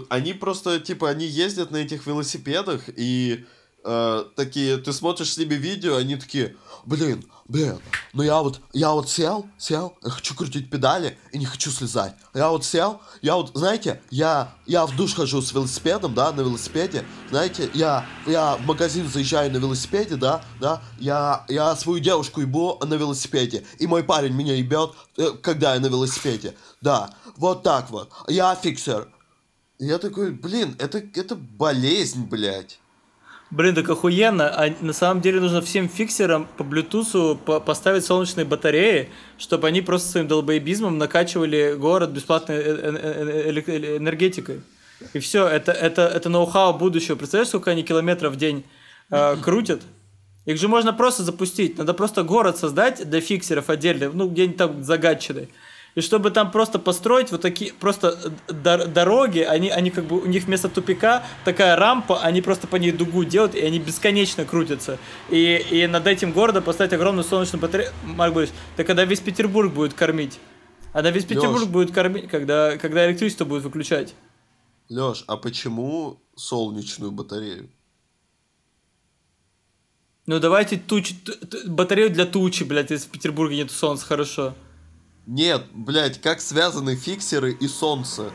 Они просто, типа, они ездят на этих велосипедах и э, такие, ты смотришь с ними видео, они такие, блин, блин, ну я вот, я вот сел, сел, я хочу крутить педали и не хочу слезать. Я вот сел, я вот, знаете, я, я в душ хожу с велосипедом, да, на велосипеде, знаете, я, я в магазин заезжаю на велосипеде, да, да, я, я свою девушку ебу на велосипеде, и мой парень меня ебет, э, когда я на велосипеде, да, вот так вот, я фиксер. Я такой, блин, это, это болезнь, блядь. Блин, так охуенно. А на самом деле нужно всем фиксерам по Bluetooth по- поставить солнечные батареи, чтобы они просто своим долбоебизмом накачивали город бесплатной э- э- э- энергетикой. И все, это, это, это ноу-хау будущего. Представляешь, сколько они километров в день э, крутят? Их же можно просто запустить. Надо просто город создать для фиксеров отдельно, ну, где-нибудь там загадчиной. И чтобы там просто построить вот такие просто э, дор- дороги, они, они как бы, у них вместо тупика такая рампа, они просто по ней дугу делают, и они бесконечно крутятся. И, и над этим городом поставить огромную солнечную батарею. Марк Борисович, да когда весь Петербург будет кормить. А на весь Петербург Лёш. будет кормить, когда, когда электричество будет выключать. Леш, а почему солнечную батарею? Ну давайте туч, батарею для тучи, блядь, если в Петербурге нет солнца, хорошо. Нет, блядь, как связаны фиксеры и солнце?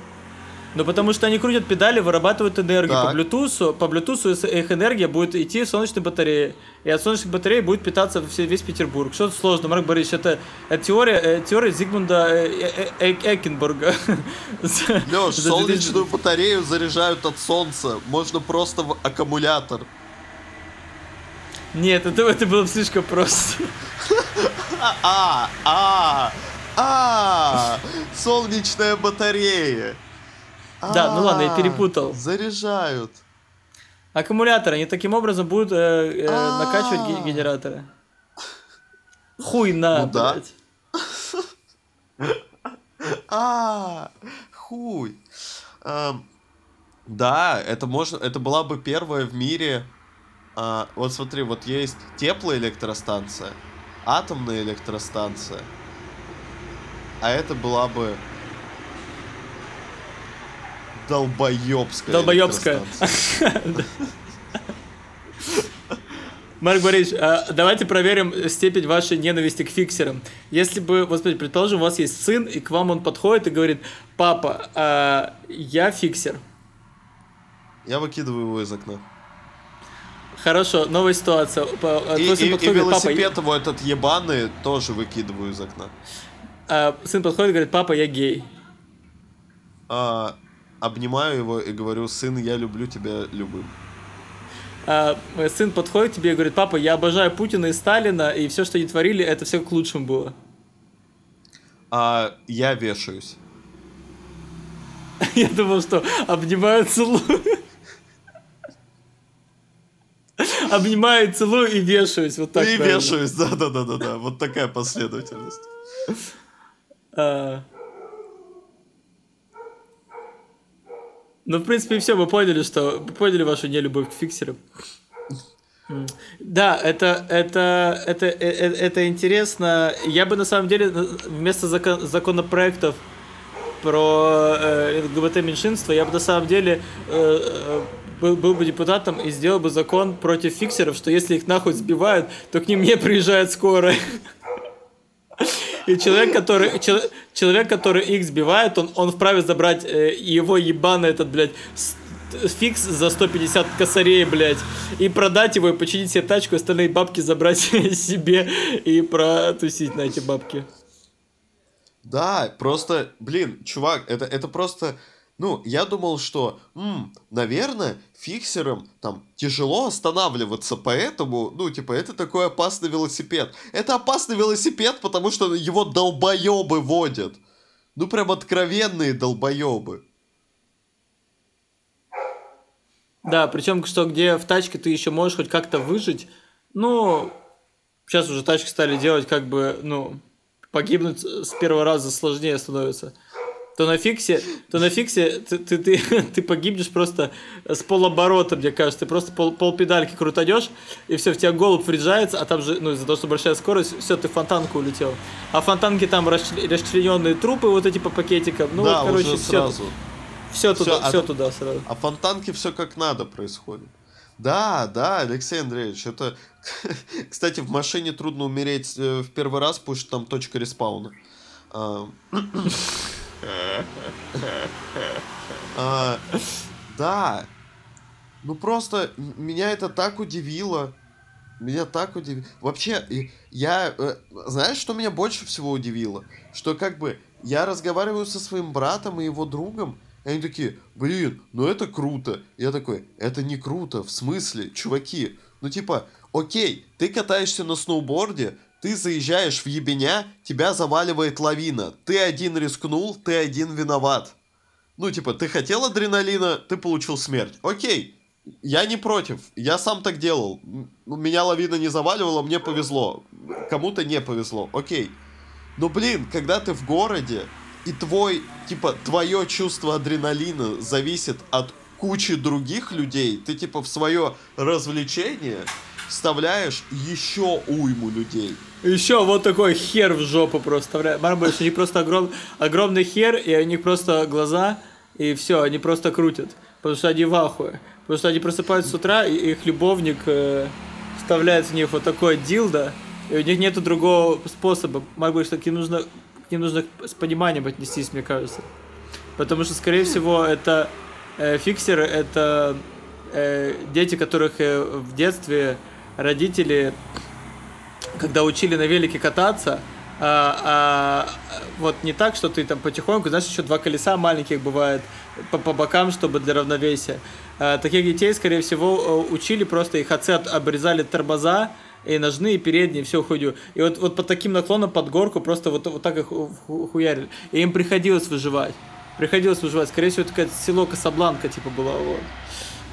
Ну, потому что они крутят педали, вырабатывают энергию. Так. По Bluetooth, по Bluetooth их энергия будет идти в солнечной батарее. И от солнечной батареи будет питаться весь Петербург. Что сложно, Марк Борисович? Это, это теория, э, теория Зигмунда э, э, э, Экенбурга. За- Леш, солнечную батарею заряжают от солнца. Можно просто в аккумулятор. Нет, это, это было слишком просто. А, а, а, солнечная батарея. Да, ну ладно, я А, перепутал. Заряжают. Аккумуляторы, они таким образом будут э, э, А. накачивать ге- генераторы. Хуй на, Ну блядь. А, хуй. Ам, Да, это можно, это была бы первая в мире. а, Вот смотри, вот есть теплоэлектростанция, атомная электростанция, а это была бы долбоебская. Долбоебская. Марк Борисович, а давайте проверим степень вашей ненависти к фиксерам. Если бы, вот смотрите, предположим, у вас есть сын, и к вам он подходит и говорит, папа, а, я фиксер. Я выкидываю его из окна. Хорошо, новая ситуация. И, и- и говорит, папа, велосипед его этот ебаный тоже выкидываю из окна. А, сын подходит и говорит, папа, я гей. А, обнимаю его и говорю, сын, я люблю тебя любым. А, сын подходит к тебе и говорит, папа, я обожаю Путина и Сталина, и все, что они творили, это все к лучшему было. А я вешаюсь. Я думал, что обнимаю, целую. Обнимаю, целую и вешаюсь. Вот так и правильно. вешаюсь, да-да-да-да-да. Вот такая последовательность. А. Ну, в принципе, все, мы поняли, что... Мы поняли вашу нелюбовь к фиксерам. Да, это, это, это, э, э, это интересно. Я бы, на самом деле, вместо закон- законопроектов про э, ЛГБТ-меньшинство, я бы, на самом деле, э, э, был, был бы депутатом и сделал бы закон против фиксеров, что если их нахуй сбивают, то к ним не приезжает скорая. И человек, который, чел, человек, который их сбивает, он, он вправе забрать э, его ебаный этот, блядь, фикс за 150 косарей, блядь, и продать его, и починить себе тачку, остальные бабки забрать себе и протусить на эти бабки. Да, просто, блин, чувак, это, это просто... Ну, я думал, что, м, наверное, фиксерам там тяжело останавливаться, поэтому, ну, типа, это такой опасный велосипед. Это опасный велосипед, потому что его долбоебы водят. Ну, прям откровенные долбоебы. Да, причем, что где в тачке ты еще можешь хоть как-то выжить, ну, сейчас уже тачки стали делать как бы, ну, погибнуть с первого раза сложнее становится. То на фиксе, то на фиксе ты, ты, ты, ты погибнешь просто с полоборота, мне кажется. Ты просто пол, пол педальки крутанешь, и все, в тебя голубь врезается, а там же, ну, из-за того, что большая скорость, все, ты в фонтанку улетел. А в фонтанке там расчлененные трупы вот эти по пакетикам. Ну, да, вот, короче, все. сразу. Все туда, а все тут- туда сразу. А в фонтанке все как надо происходит. Да, да, Алексей Андреевич, это... Кстати, в машине трудно умереть э, в первый раз, потому что там точка респауна. А, Да. Ну просто меня это так удивило. Меня так удивило. Вообще, я... э, Знаешь, что меня больше всего удивило? Что как бы я разговариваю со своим братом и его другом, и они такие, блин, ну это круто. Я такой, это не круто, в смысле, чуваки? Ну типа, окей, ты катаешься на сноуборде, ты заезжаешь в ебеня, тебя заваливает лавина. Ты один рискнул, ты один виноват. Ну, типа, ты хотел адреналина, ты получил смерть. Окей, я не против. Я сам так делал. Меня лавина не заваливала, мне повезло. Кому-то не повезло. Окей. Но, блин, когда ты в городе, и твой, типа, твое чувство адреналина зависит от кучи других людей, ты, типа, в свое развлечение вставляешь еще уйму людей. Еще вот такой хер в жопу просто вставляют. Барбарис, у просто огром, огромный хер, и у них просто глаза, и все, они просто крутят. Потому что они в ахуе. Потому что они просыпаются с утра, и их любовник э, вставляет в них вот такой дилдо, и у них нету другого способа. Барбарис, что к ним нужно, к ним нужно с пониманием отнестись, мне кажется. Потому что, скорее всего, это э, фиксеры, это э, дети, которых э, в детстве родители когда учили на велике кататься, а, а, вот не так, что ты там потихоньку, знаешь, еще два колеса маленьких бывает по, по бокам, чтобы для равновесия. А, таких детей, скорее всего, э, учили просто их отцы от- обрезали тормоза и ножные, и передние, всю хуйню. И вот, вот по таким наклонам под горку просто вот, вот так их ху- ху- хуярили. И им приходилось выживать. Приходилось выживать. Скорее всего, это село Касабланка, типа, было. Вот.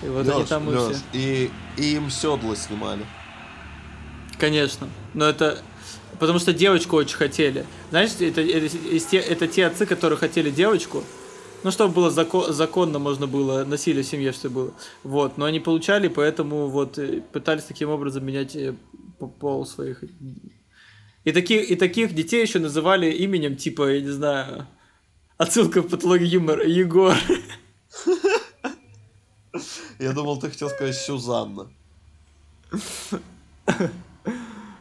И вот они Лёш, там и Лёш, все. и, и им седла снимали. Конечно. Но это... Потому что девочку очень хотели. Знаешь, это, это, это те отцы, которые хотели девочку. Ну, чтобы было зако- законно, можно было, насилие в семье, что было. Вот, но они получали, поэтому вот э, пытались таким образом менять э, по- пол своих. И таких, и таких детей еще называли именем, типа, я не знаю, отсылка в патологию юмора, Егор. Я думал, ты хотел сказать Сюзанна.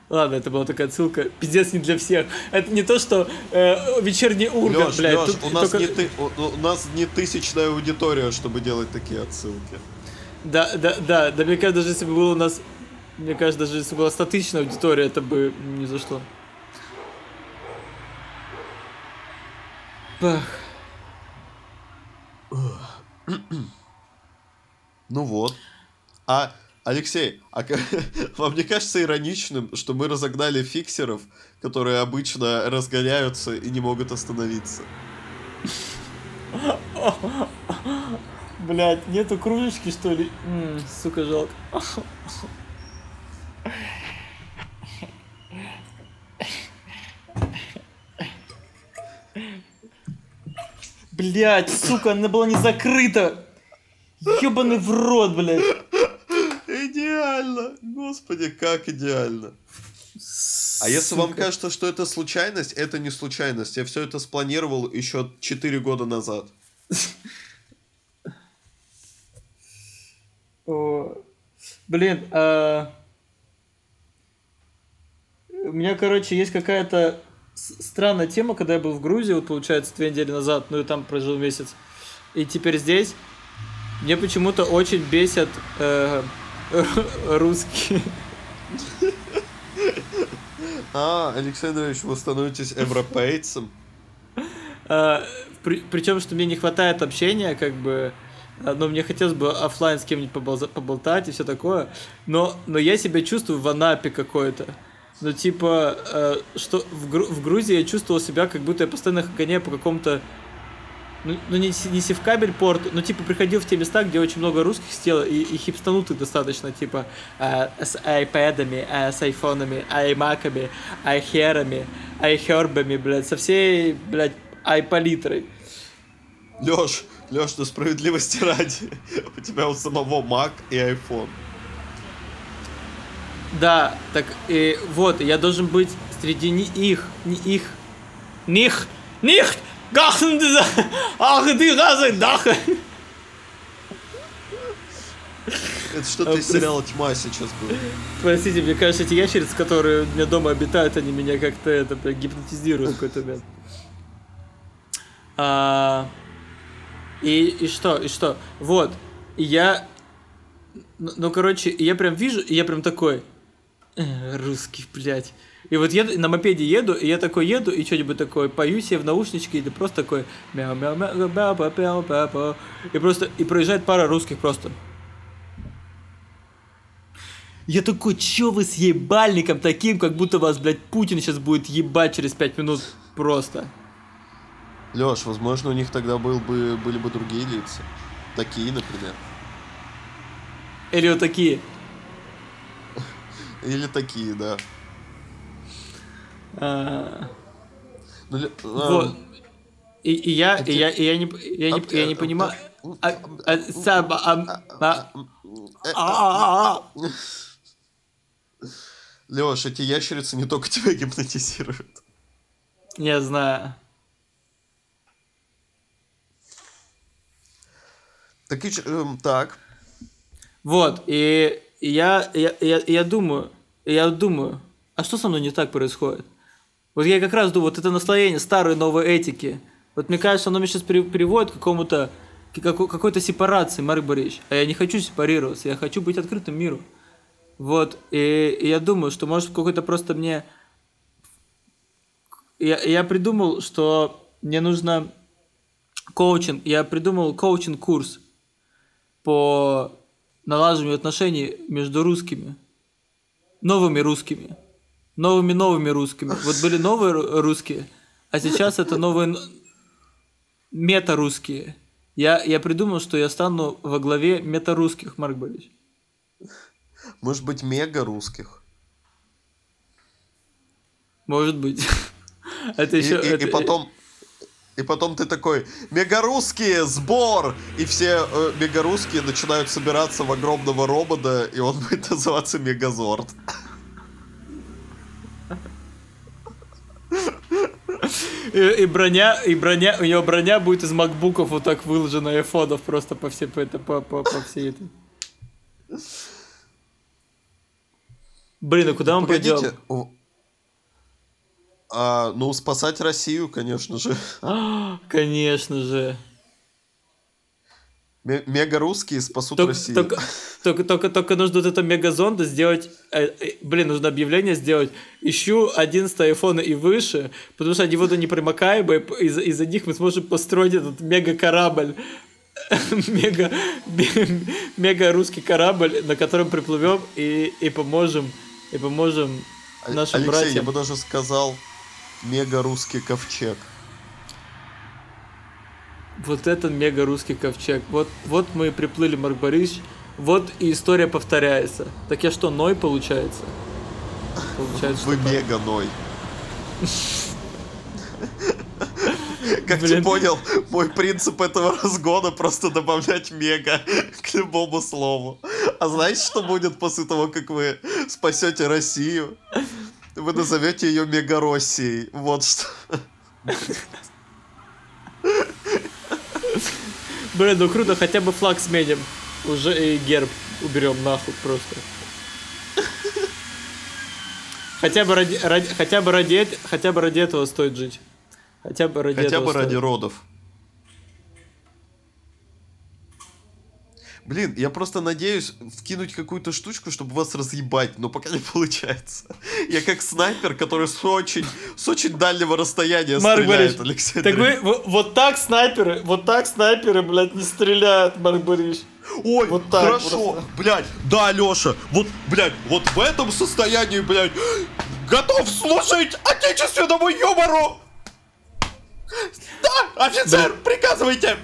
Ладно, это была такая отсылка. Пиздец не для всех. Это не то, что э, вечерний ургант, Лёш, блядь. Тут у, нас только- не ты, у, у нас не тысячная аудитория, чтобы делать такие отсылки. Да, да, да, да, мне кажется, даже если бы было у нас, мне кажется, даже если была статичная аудитория, это бы ни за что. Пах. Ну вот. А, Алексей, а вам не кажется ироничным, что мы разогнали фиксеров, которые обычно разгоняются и не могут остановиться? Блять, нету кружечки, что ли? М, сука, жалко. Блять, сука, она была не закрыта. Ёбаный в рот, блядь. Идеально! Господи, как идеально! А если вам кажется, что это случайность, это не случайность. Я все это спланировал еще 4 года назад. О, Блин, а... у меня, короче, есть какая-то странная тема, когда я был в Грузии, вот получается, две недели назад, ну и там прожил месяц. И теперь здесь мне почему-то очень бесят э, русские. А, Александрович, вы становитесь европейцем. Причем, что мне не хватает общения, как бы. а, Но мне хотелось бы оффлайн с кем-нибудь поболза- поболтать и все такое. Но, но я себя чувствую в Анапе какой-то. Ну, типа, э, что в, Гру- в Грузии я чувствовал себя, как будто я постоянно гоняю по какому-то ну, ну не, не севкабель порт, но типа приходил в те места, где очень много русских сидело и, и хипстанутых достаточно, типа э, с айпэдами, э, с айфонами, аймаками, айхерами, айхербами, блядь, со всей, блядь, айпалитрой. Лёш, Лёш, ну справедливости ради, у тебя у самого Mac и iPhone. Да, так и вот, я должен быть среди не их, не их, них, них, гахн ты за- ах ты газы, даха. Это что-то из сериала «Тьма» сейчас было. Простите, мне кажется, эти ящерицы, которые у меня дома обитают, они меня как-то это бля, гипнотизируют в какой-то момент. А, и, и что, и что? Вот, и я, ну, ну, короче, я прям вижу, и я прям такой, «Э, русский, блядь. И вот еду, на мопеде еду, и я такой еду, и что-нибудь такое пою себе в наушнички и просто такой мяу мяу мяу мяу мяу мяу мяу И просто, и проезжает пара русских просто. Я такой, чё вы с ебальником таким, как будто вас, блядь, Путин сейчас будет ебать через пять минут просто. Лёш, возможно, у них тогда был бы, были бы другие лица. Такие, например. Или вот такие. Или такие, да. Ну, Вот. И, и я, и я, и я не, я не, я не понимаю. А, саба, а, а, а, а. Лёш, эти ящерицы не только тебя гипнотизируют. Я знаю. Так, и, ч- эм, так. Вот, и я, я, я, я думаю, я думаю, а что со мной не так происходит? Вот я как раз думаю, вот это наслоение старой новой этики, вот мне кажется, оно меня сейчас приводит к какому-то, какой-то сепарации, Марк Борисович. А я не хочу сепарироваться, я хочу быть открытым миру. Вот, и, и я думаю, что может какой-то просто мне... Я, я придумал, что мне нужно коучинг, я придумал коучинг-курс по налаживанию отношений между русскими, новыми русскими, новыми-новыми русскими. Вот были новые ру- русские, а сейчас это новые мета-русские. Я, я придумал, что я стану во главе мета-русских, Марк Борисович. Может быть, мега русских. Может быть. Это И, еще... и- и потом... И потом ты такой, мегарусские, сбор! И все э, мегарусские начинают собираться в огромного робота, и он будет называться Мегазорд. И, и броня, и броня, у него броня будет из макбуков вот так выложена, айфонов просто по всей, по, это- по, по, по всей этой. Блин, а куда мы пойдем? Погодите. у- А, ну, спасать Россию, конечно же. Конечно же. Ме- Мега-русские спасут Только, Россию. только, только, только, только нужно вот это мегазонда сделать. э, э, блин, нужно объявление сделать. Ищу 11 айфона и выше, потому что они воду непромокаемые. Из- Из-за них мы сможем построить этот. Мега, ме- мега русский корабль, на котором приплывем и, и поможем, и поможем А- нашим Алексей, я братьям. бы даже сказал мега-русский ковчег. Вот это мега русский ковчег. Вот, вот мы и приплыли, Марк Борисович. Вот и история повторяется. Так я что, Ной получается? Получается, Вы что так. мега-ной. Как ты понял, мой принцип этого разгона просто добавлять мега к любому слову. А знаете, что будет после того, как вы спасете Россию? Вы назовете ее Мегароссией. Вот что. Блин, ну круто, хотя бы флаг сменим. Уже и герб уберем нахуй просто. Хотя бы ради, ради- хотя бы ради, хотя бы ради этого стоит жить. Хотя бы ради Хотя этого бы ради стоит. родов. Блин, я просто надеюсь вкинуть какую-то штучку, чтобы вас разъебать, но пока не получается. Я как снайпер, который с очень, с очень дальнего расстояния Марк стреляет, Борисович, Алексей Так вы, вот так снайперы, вот так снайперы, блядь, не стреляют, Марк Борисович. Ой, вот так хорошо, просто. блядь, да, Леша, вот, блядь, вот в этом состоянии, блядь, готов служить отечественному юмору! Да, офицер, приказывайте!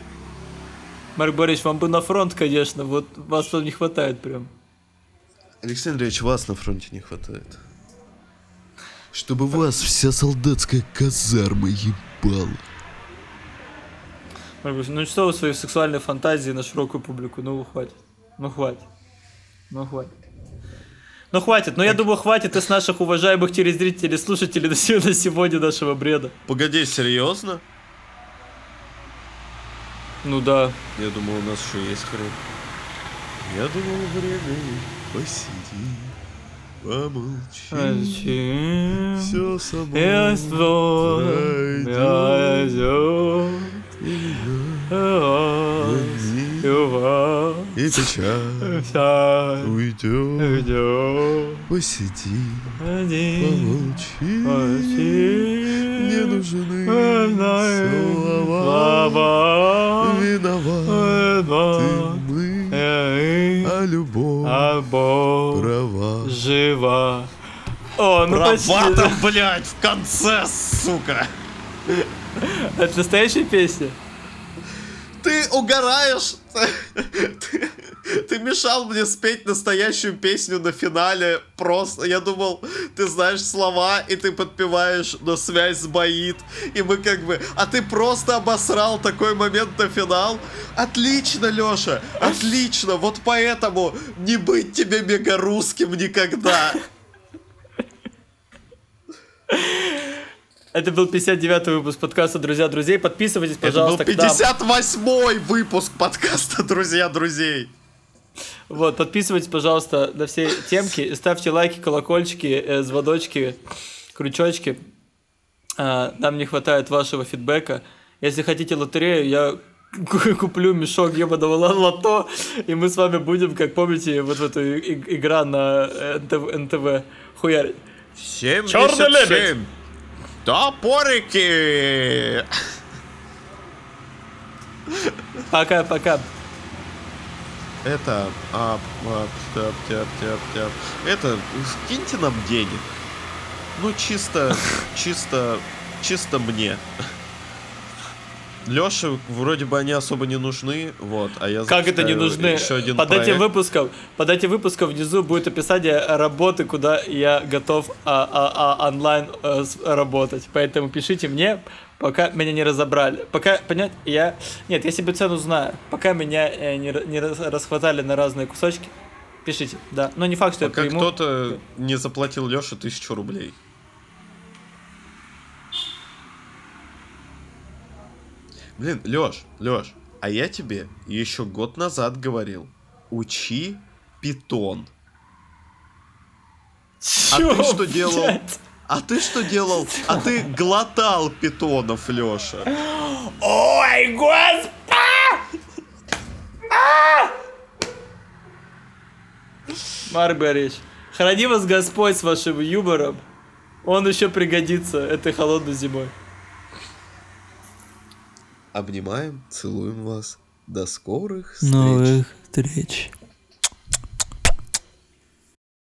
Марк Борисович, вам бы на фронт, конечно, вот вас там не хватает прям. Алексей Андреевич, вас на фронте не хватает. Чтобы вас вся солдатская казарма ебала. Марк Борисович, ну что вы свои сексуальные фантазии на широкую публику, ну хватит, ну хватит, ну хватит. Ну хватит, но я думаю, хватит из наших уважаемых телезрителей, слушателей на сегодня нашего бреда. Погоди, серьезно? Ну да. Я думал, у нас еще есть хрень. Я думал, время посиди, помолчи. Все само Я ствол, я идёт, И печаль вся уйдет. Посиди, один, помолчи. Не нужны слова. слова, Виноваты мы, а любовь а Бог права. жива. О, ну почти. Права да. там, блядь, в конце, сука. Это настоящая песня? Ты угораешь. Ты, мешал мне спеть настоящую песню на финале. Просто я думал, ты знаешь слова, и ты подпеваешь, но связь сбоит. И мы как бы... А ты просто обосрал такой момент на финал. Отлично, Леша, отлично. Вот поэтому не быть тебе мега русским никогда. Это был 59-й выпуск подкаста «Друзья друзей». Подписывайтесь, Это был пожалуйста, к нам. 58-й выпуск подкаста «Друзья друзей». Вот, подписывайтесь, пожалуйста, на все темки, ставьте лайки, колокольчики, э, звоночки, крючочки. А, нам не хватает вашего фидбэка. Если хотите лотерею, я ку- куплю мешок ебаного лото, и мы с вами будем, как помните, вот в эту игра на НТВ, НТВ хуярить. 77. Топорики! Пока-пока. Это... ап, ап, тяп, тяп, тяп, тяп. Это... Скиньте нам денег. Ну, чисто... Чисто... Чисто мне. Лёше вроде бы они особо не нужны, вот, а я Как это не нужны? Еще один под проект. этим выпуском, под этим выпуском внизу будет описание работы, куда я готов а, а, а, онлайн э, с- работать. Поэтому пишите мне, пока меня не разобрали. Пока, понять, я... Нет, я себе цену знаю. Пока меня э, не, не расхватали на разные кусочки, пишите, да. Но не факт, что Пока я приму. кто-то не заплатил Лёше тысячу рублей. Блин, Лёш, Лёш, а я тебе еще год назад говорил, учи питон. А Чё, ты что делал? блядь? А ты что делал? А ты глотал питонов, Лёша. Ой, господи! Марк Борисович, храни вас Господь с вашим юмором. Он еще пригодится этой холодной зимой. Обнимаем, целуем вас. До скорых встреч. встреч.